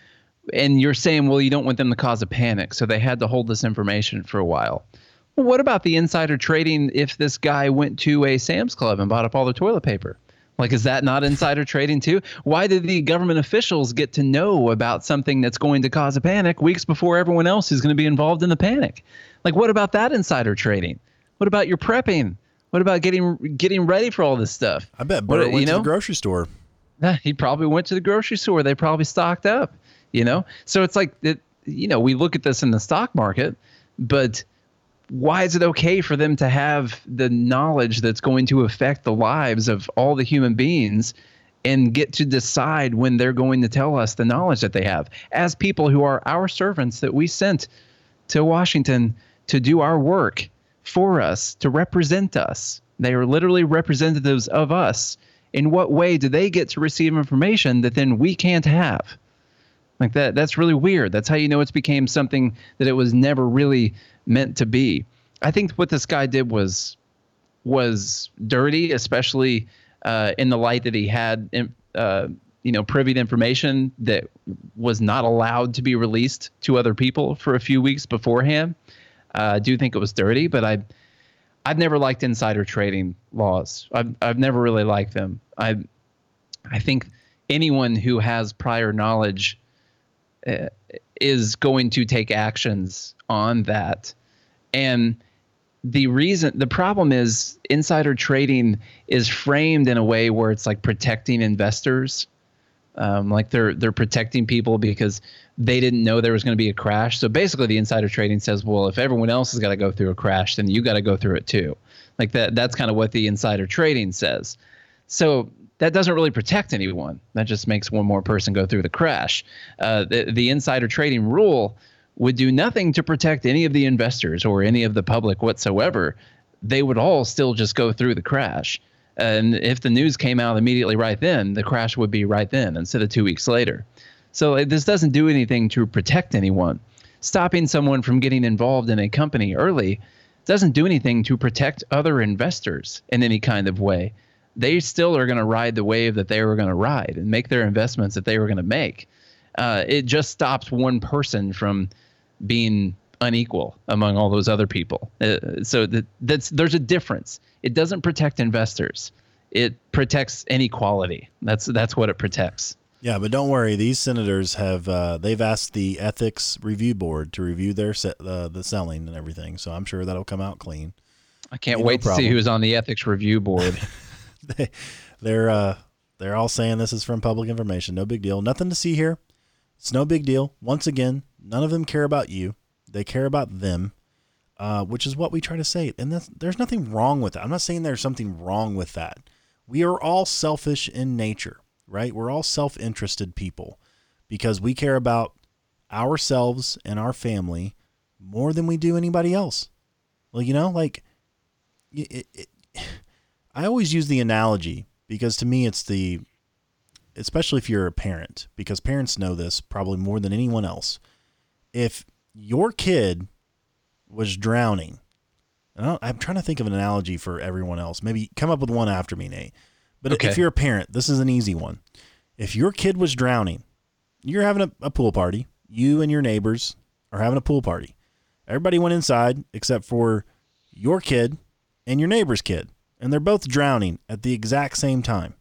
B: and you're saying well you don't want them to cause a panic so they had to hold this information for a while. Well what about the insider trading if this guy went to a sam's club and bought up all the toilet paper? Like is that not insider trading too? Why did the government officials get to know about something that's going to cause a panic weeks before everyone else is going to be involved in the panic? Like what about that insider trading? What about your prepping? What about getting getting ready for all this stuff?
C: I bet
B: What-
C: Bert went
B: you
C: to the grocery store.
B: He probably went to the grocery store. They probably stocked up, you know? So it's like, it, you know, we look at this in the stock market, but why is it okay for them to have the knowledge that's going to affect the lives of all the human beings and get to decide when they're going to tell us the knowledge that they have as people who are our servants that we sent to Washington to do our work for us, to represent us. They are literally representatives of us. In what way do they get to receive information that then we can't have? Like that that's really weird. That's how you know it's became something that it was never really meant to be. I think what this guy did was was dirty, especially uh, in the light that he had uh, you know privy information that was not allowed to be released to other people for a few weeks beforehand. Uh, I do think it was dirty, but I I've never liked insider trading laws. I've I've never really liked them. I I think anyone who has prior knowledge is going to take actions on that, and the reason the problem is insider trading is framed in a way where it's like protecting investors um, like they're they're protecting people because they didn't know there was going to be a crash. So basically, the insider trading says, well, if everyone else has got to go through a crash, then you got to go through it too. Like that. That's kind of what the insider trading says. So that doesn't really protect anyone. That just makes one more person go through the crash. Uh, the, the insider trading rule would do nothing to protect any of the investors or any of the public whatsoever. They would all still just go through the crash. And if the news came out immediately right then, the crash would be right then instead of two weeks later. So this doesn't do anything to protect anyone. Stopping someone from getting involved in a company early doesn't do anything to protect other investors in any kind of way. They still are going to ride the wave that they were going to ride and make their investments that they were going to make. Uh, it just stops one person from being unequal among all those other people. Uh, so that, that's there's a difference. It doesn't protect investors. It protects inequality. That's that's what it protects.
C: Yeah, but don't worry. These senators have uh, they've asked the ethics review board to review their se- uh, the selling and everything. So I'm sure that'll come out clean.
B: I can't wait no to see who's on the ethics review board.
C: they, they're uh, they're all saying this is from public information. No big deal. Nothing to see here. It's no big deal. Once again, none of them care about you. They care about them, uh, which is what we try to say. And there's nothing wrong with that. I'm not saying there's something wrong with that. We are all selfish in nature, right? We're all self interested people because we care about ourselves and our family more than we do anybody else. Well, you know, like, it, it, I always use the analogy because to me it's the especially if you're a parent because parents know this probably more than anyone else if your kid was drowning, I'm trying to think of an analogy for everyone else. Maybe come up with one after me, Nate. But okay. if you're a parent, this is an easy one. If your kid was drowning, you're having a, a pool party. You and your neighbors are having a pool party. Everybody went inside except for your kid and your neighbor's kid, and they're both drowning at the exact same time.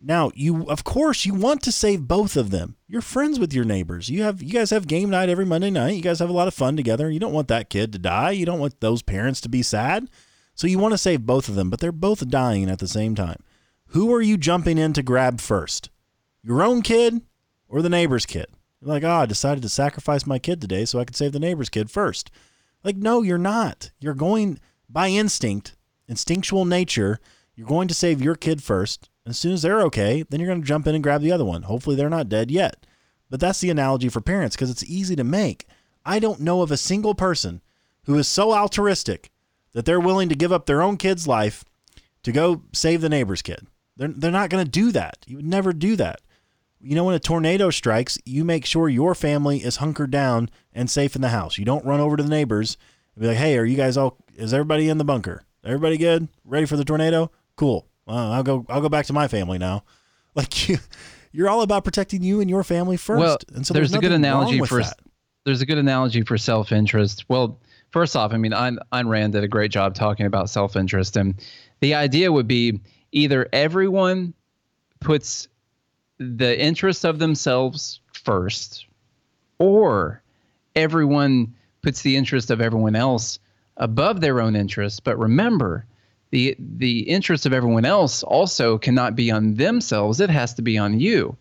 C: Now, you of course you want to save both of them. You're friends with your neighbors. You have you guys have game night every Monday night. You guys have a lot of fun together. You don't want that kid to die. You don't want those parents to be sad. So you want to save both of them, but they're both dying at the same time. Who are you jumping in to grab first? Your own kid or the neighbor's kid? You're like, oh, I decided to sacrifice my kid today so I could save the neighbor's kid first. Like, no, you're not. You're going by instinct, instinctual nature, you're going to save your kid first as soon as they're okay, then you're going to jump in and grab the other one. Hopefully, they're not dead yet. But that's the analogy for parents because it's easy to make. I don't know of a single person who is so altruistic that they're willing to give up their own kid's life to go save the neighbor's kid. They're, they're not going to do that. You would never do that. You know, when a tornado strikes, you make sure your family is hunkered down and safe in the house. You don't run over to the neighbors and be like, hey, are you guys all, is everybody in the bunker? Everybody good? Ready for the tornado? Cool well, I'll go. I'll go back to my family now. Like you, you're all about protecting you and your family first.
B: Well, and so there's, there's a good analogy for that. there's a good analogy for self-interest. Well, first off, I mean, Ayn, Ayn Rand did a great job talking about self-interest, and the idea would be either everyone puts the interest of themselves first, or everyone puts the interest of everyone else above their own interests. But remember the the interest of everyone else also cannot be on themselves it has to be on you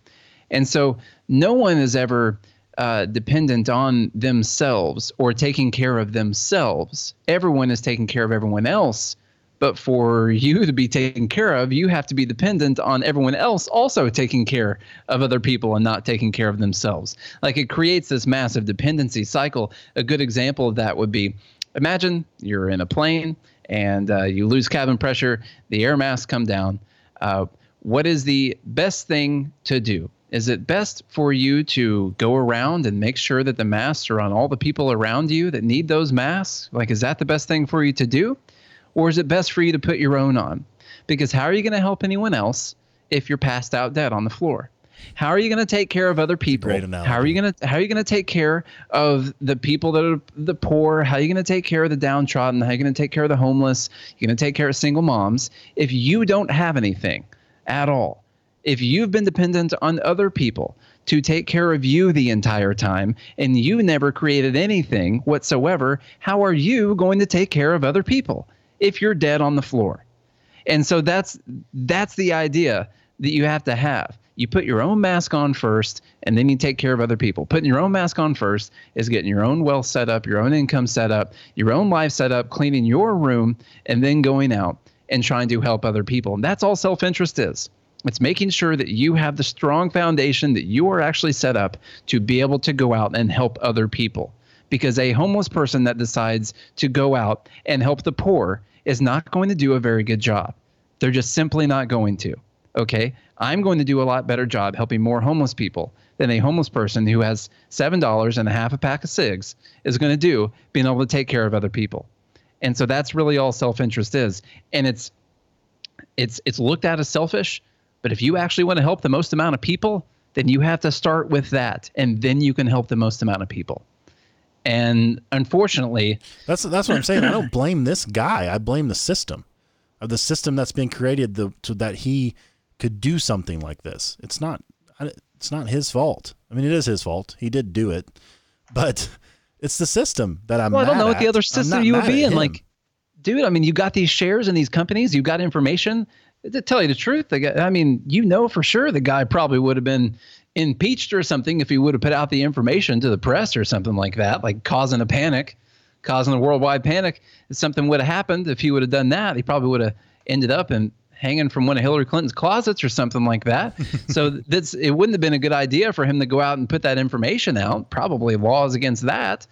B: and so no one is ever uh, dependent on themselves or taking care of themselves everyone is taking care of everyone else But for you to be taken care of, you have to be dependent on everyone else also taking care of other people and not taking care of themselves. Like it creates this massive dependency cycle. A good example of that would be imagine you're in a plane and uh, you lose cabin pressure, the air masks come down. Uh, what is the best thing to do? Is it best for you to go around and make sure that the masks are on all the people around you that need those masks? Like, is that the best thing for you to do? Or is it best for you to put your own on? Because how are you going to help anyone else if you're passed out dead on the floor? How are you going to take care of other people? How are you going to how are you going to take care of the people that are the poor? How are you going to take care of the downtrodden? How are you going to take care of the homeless? You're going to take care of single moms if you don't have anything at all. If you've been dependent on other people to take care of you the entire time and you never created anything whatsoever, how are you going to take care of other people if you're dead on the floor? And so that's that's the idea that you have to have. You put your own mask on first, and then you take care of other people. Putting your own mask on first is getting your own wealth set up, your own income set up, your own life set up, cleaning your room, and then going out and trying to help other people. And that's all self interest is. It's making sure that you have the strong foundation that you are actually set up to be able to go out and help other people. Because a homeless person that decides to go out and help the poor is not going to do a very good job. They're just simply not going to. Okay. I'm going to do a lot better job helping more homeless people than a homeless person who has $7 and a half a pack of cigs is going to do being able to take care of other people. And so that's really all self-interest is. And it's it's it's looked at as selfish, but if you actually want to help the most amount of people, then you have to start with that and then you can help the most amount of people. And unfortunately,
C: that's that's what I'm saying. I don't blame this guy. I blame the system. Of the system that's been created the, to that he could do something like this. It's not it's not his fault. I mean, it is his fault. He did do it, but it's the system that I'm.
B: Well, I don't know
C: at.
B: what the other system you would be in. Like, dude, I mean, you got these shares in these companies. You got information. To tell you the truth, guy, I mean, you know for sure the guy probably would have been impeached or something if he would have put out the information to the press or something like that, like causing a panic, causing a worldwide panic. If something would have happened, if he would have done that, he probably would have ended up in hanging from one of Hillary Clinton's closets or something like that. so that's it wouldn't have been a good idea for him to go out and put that information out. Probably laws against that.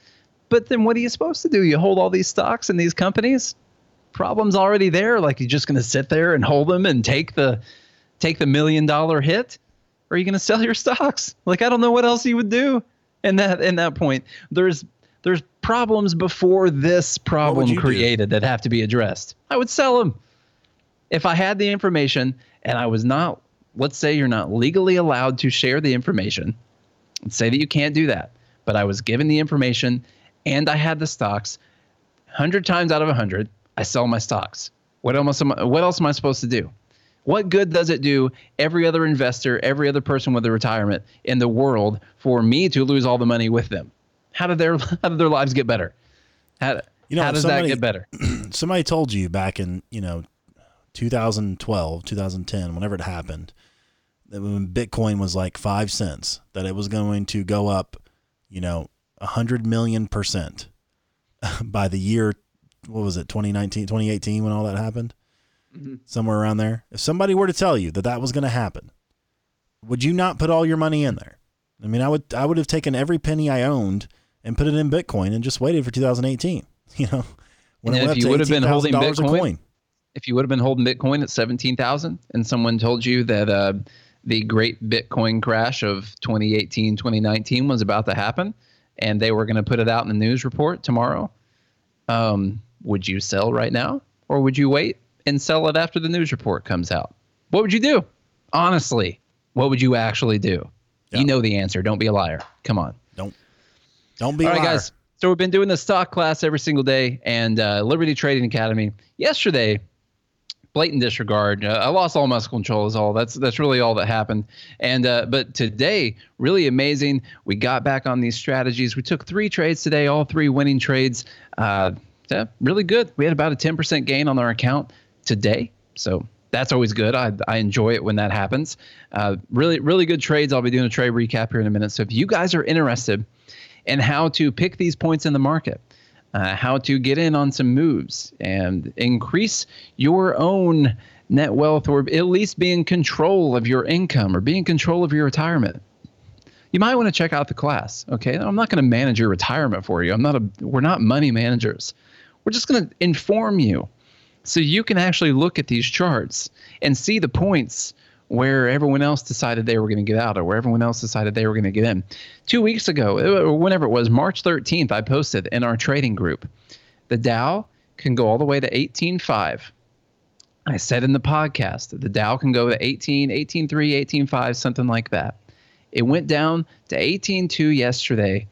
B: But then what are you supposed to do? You hold all these stocks in these companies? Problem's already there. Like you're just going to sit there and hold them and take the take the million dollar hit? Or are you going to sell your stocks? Like I don't know what else you would do in that in that point. There's there's problems before this problem created do? that have to be addressed. I would sell them if I had the information and I was not, let's say you're not legally allowed to share the information, let's say that you can't do that, but I was given the information and I had the stocks, 100 times out of 100, I sell my stocks. What else, am I, what else am I supposed to do? What good does it do every other investor, every other person with a retirement in the world for me to lose all the money with them? How did their how did their lives get better? How, you know, how does somebody, that get better?
C: Somebody told you back in you know 2012, 2010, whenever it happened, that when Bitcoin was like five cents, that it was going to go up, you know, a hundred million percent by the year, what was it, 2019, 2018, when all that happened? Mm-hmm. Somewhere around there. If somebody were to tell you that that was going to happen, would you not put all your money in there? I mean, I would, I would have taken every penny I owned and put it in Bitcoin and just waited for 2018. You know,
B: when and it if you would have been holding Bitcoin, if you would have been holding Bitcoin at 17,000 and someone told you that uh, the great Bitcoin crash of 2018, 2019 was about to happen and they were going to put it out in the news report tomorrow, um, would you sell right now or would you wait and sell it after the news report comes out? What would you do? Honestly, what would you actually do? You know the answer. Don't be a liar. Come on.
C: Don't. Don't be
B: All right, guys. So we've been doing the stock class every single day, and uh, Liberty Trading Academy. Yesterday, blatant disregard. Uh, I lost all muscle control. Is all. That's that's really all that happened. And uh, but today, really amazing. We got back on these strategies. We took three trades today, all three winning trades. Uh, yeah, really good. We had about a 10% gain on our account today. So that's always good. I, I enjoy it when that happens. Uh, really, really good trades. I'll be doing a trade recap here in a minute. So if you guys are interested in how to pick these points in the market, uh, how to get in on some moves and increase your own net wealth or at least be in control of your income or be in control of your retirement. You might want to check out the class okay? I'm not going to manage your retirement for you. I'm not a we're not money managers. We're just going to inform you so you can actually look at these charts and see the points where everyone else decided they were going to get out or where everyone else decided they were going to get in. Two weeks ago, uh, or whenever it was, March 13th, I posted in our trading group the Dow can go all the way to 18.5. I said in the podcast that the Dow can go to 18, 18.3, 18.5, something like that. It went down to 18.2 yesterday.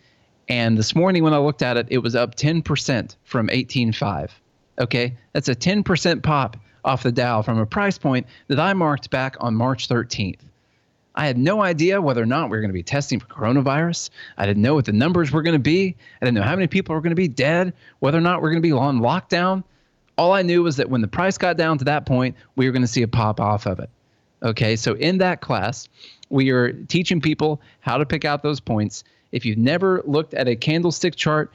B: And this morning, when I looked at it, it was up 10% from 18.5. Okay, that's a 10% pop off the Dow from a price point that I marked back on March 13th. I had no idea whether or not we were going to be testing for coronavirus. I didn't know what the numbers were going to be. I didn't know how many people were going to be dead, whether or not we're going to be on lockdown. All I knew was that when the price got down to that point, we were going to see a pop off of it. Okay, so in that class, we are teaching people how to pick out those points. If you've never looked at a candlestick chart,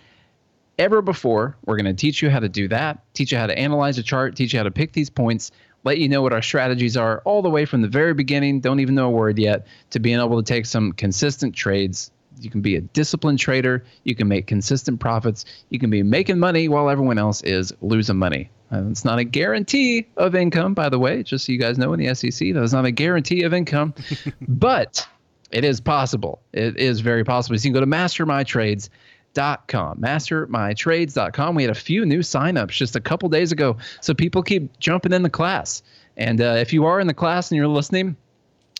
B: ever before. We're going to teach you how to do that, teach you how to analyze a chart, teach you how to pick these points, let you know what our strategies are all the way from the very beginning, don't even know a word yet, to being able to take some consistent trades. You can be a disciplined trader. You can make consistent profits. You can be making money while everyone else is losing money. Uh, it's not a guarantee of income, by the way, just so you guys know in the SEC, that is not a guarantee of income, but it is possible. It is very possible. So you can go to mastermytrades.com mastermytrades.com. Mastermytrades.com. We had a few new signups just a couple days ago. So people keep jumping in the class. And uh, if you are in the class and you're listening,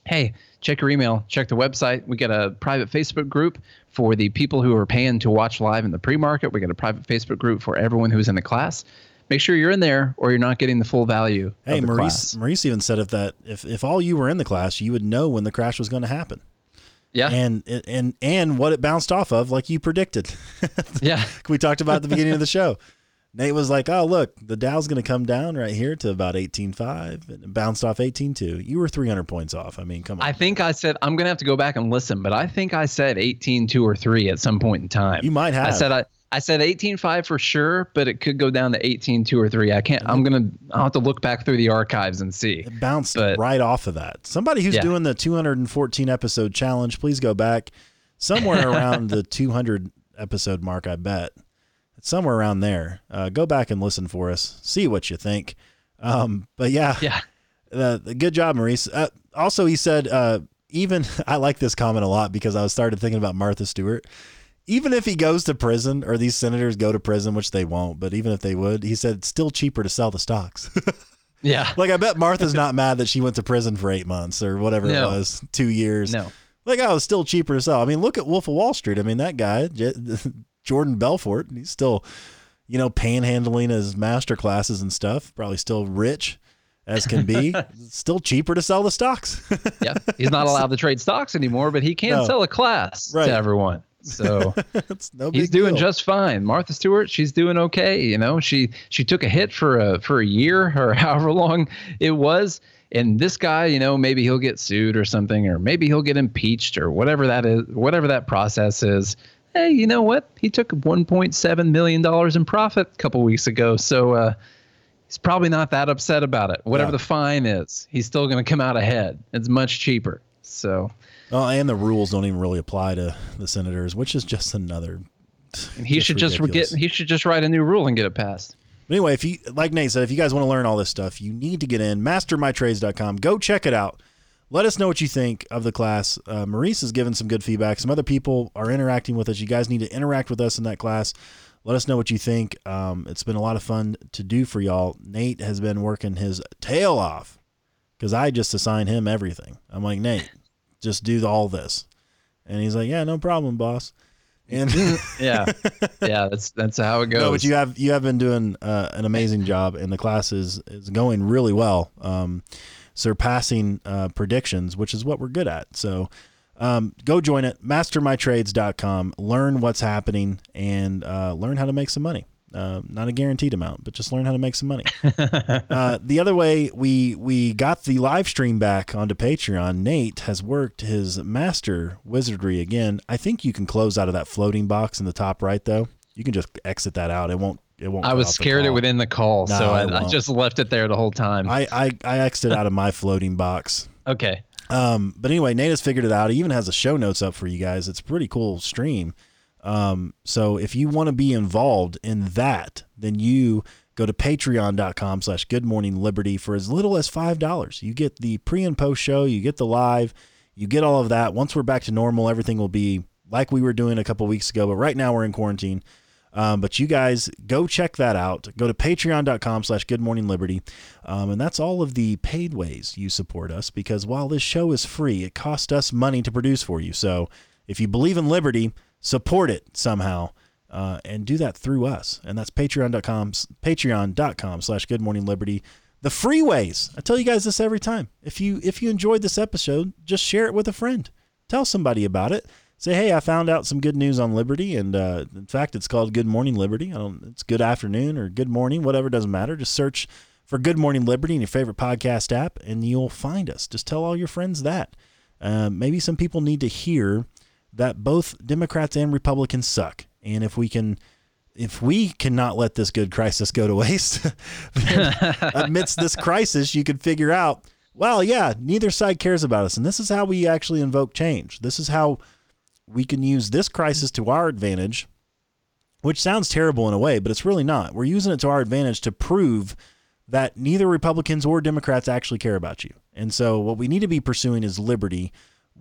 B: hey, check your email, check the website. We got a private Facebook group for the people who are paying to watch live in the pre market. We got a private Facebook group for everyone who's in the class. Make sure you're in there or you're not getting the full value.
C: Hey, Maurice,
B: class.
C: Maurice even said if that if, if all you were in the class, you would know when the crash was going to happen.
B: Yeah.
C: And and and what it bounced off of, like you predicted.
B: yeah.
C: We talked about at the beginning of the show. Nate was like, "Oh, look, the Dow's going to come down right here to about 18.5 and it bounced off 18.2. You were 300 points off. I mean, come on.
B: I think I said I'm going to have to go back and listen, but I think I said 18.2 or 3 at some point in time.
C: You might have.
B: I said I I said 18.5 for sure, but it could go down to 18.2 or 3. I can't I'm going to I'll have to look back through the archives and see.
C: It bounced
B: But-
C: right off of that. Somebody who's
B: Yeah.
C: doing the 214 episode challenge, please go back somewhere around the 200 episode mark, I bet. It's somewhere around there. Uh, go back and listen for us. See what you think. Um, but yeah,
B: Yeah.
C: uh, good job, Maurice. Uh, also, he said, uh, even I like this comment a lot because I started thinking about Martha Stewart. Even if he goes to prison or these senators go to prison, which they won't, but even if they would, he said it's still cheaper to sell the stocks.
B: Yeah.
C: like I bet Martha's not mad that she went to prison for eight months or whatever
B: No.
C: it was, two years.
B: No.
C: Like oh, it's still cheaper to sell. I mean, look at Wolf of Wall Street. I mean, that guy, J- Jordan Belfort, he's still, you know, panhandling his master classes and stuff. Probably still rich as can be. still cheaper to sell the stocks.
B: Yeah. He's not allowed to trade stocks anymore, but he can
C: No.
B: sell a class
C: Right.
B: to everyone. So
C: it's no
B: he's doing
C: deal.
B: just fine. Martha Stewart, she's doing okay. You know, she she took a hit for a for a year or however long it was. And this guy, you know, maybe he'll get sued or something, or maybe he'll get impeached or whatever that is, whatever that process is. Hey, you know what? He took 1.7 million dollars in profit a couple weeks ago, so uh, he's probably not that upset about it. Whatever
C: Yeah.
B: the fine is, he's still going to come out ahead. It's much cheaper. So
C: Oh, and the rules don't even really apply to the senators, which is just another.
B: and he
C: Just
B: should just
C: ridiculous.
B: get he should just write a new rule and get it passed.
C: But anyway, if you like Nate said, if you guys want to learn all this stuff, you need to get in mastermytrades.com. Go check it out. Let us know what you think of the class. Uh, Maurice has given some good feedback. Some other people are interacting with us. You guys need to interact with us in that class. Let us know what you think. Um, it's been a lot of fun to do for y'all. Nate has been working his tail off because I just assign him everything. I'm like, Nate, just do all this. And he's like, yeah, no problem, boss. And
B: yeah, yeah, that's that's how it goes.
C: no, but you have you have been doing uh, an amazing job, and the class is is going really well, um, surpassing uh, predictions, which is what we're good at. So. Um, go join it, mastermytrades.com. Learn what's happening and uh, learn how to make some money. Uh, not a guaranteed amount, but just learn how to make some money. uh, the other way we we got the live stream back onto Patreon. Nate has worked his master wizardry again. I think you can close out of that floating box in the top right, though. you can just exit that out. It won't. It won't.
B: I was scared it would end the call, so I, I just left it there the whole time.
C: I I I exited out of my floating box.
B: okay.
C: Um, but anyway, Nate has figured it out. He even has the show notes up for you guys. It's a pretty cool stream. Um, so if you want to be involved in that, then you go to patreon.com slash good morning liberty for as little as five dollars. You get the pre and post show, you get the live, you get all of that. Once we're back to normal, everything will be like we were doing a couple weeks ago, but right now we're in quarantine. Um, but you guys go check that out. Go to patreon.com slash good morning liberty. Um, and that's all of the paid ways you support us because while this show is free, it costs us money to produce for you. So if you believe in liberty, support it somehow. Uh, and do that through us. And that's patreon.com, patreon.com slash good morning liberty. The free ways. I tell you guys this every time. If you if you enjoyed this episode, just share it with a friend. Tell somebody about it. Say, hey, I found out some good news on Liberty, and uh, in fact, it's called Good Morning Liberty. I don't, it's Good Afternoon or Good Morning, whatever doesn't matter. Just search for Good Morning Liberty in your favorite podcast app, and you'll find us. Just tell all your friends that. Uh, maybe some people need to hear that both Democrats and Republicans suck, and if we can if we cannot let this good crisis go to waste, amidst this crisis, you could figure out, well, yeah, neither side cares about us. And this is how we actually invoke change. This is how we can use this crisis to our advantage, which sounds terrible in a way, but it's really not. We're using it to our advantage to prove that neither Republicans or Democrats actually care about you. And so what we need to be pursuing is liberty.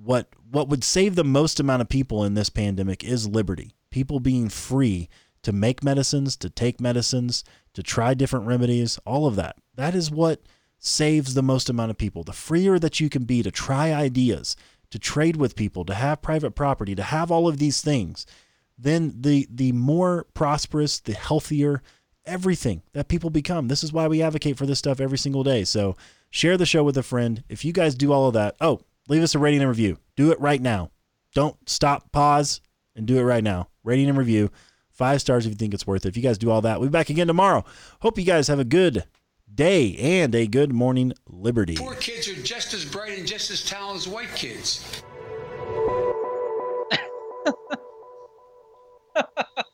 C: What what would save the most amount of people in this pandemic is liberty. People being free to make medicines, to take medicines, to try different remedies, all of that. That is what saves the most amount of people. The freer that you can be to try ideas, to trade with people, to have private property, to have all of these things, then the the more prosperous, the healthier everything that people become. This is why we advocate for this stuff every single day. So share the show with a friend. If you guys do all of that, oh, leave us a rating and review. Do it right now. Don't stop, pause, and do it right now. Rating and review. Five stars if you think it's worth it. If you guys do all that, we'll be back again tomorrow. Hope you guys have a good day and a good morning, Liberty.
E: Poor kids are just as bright and just as talented as white kids.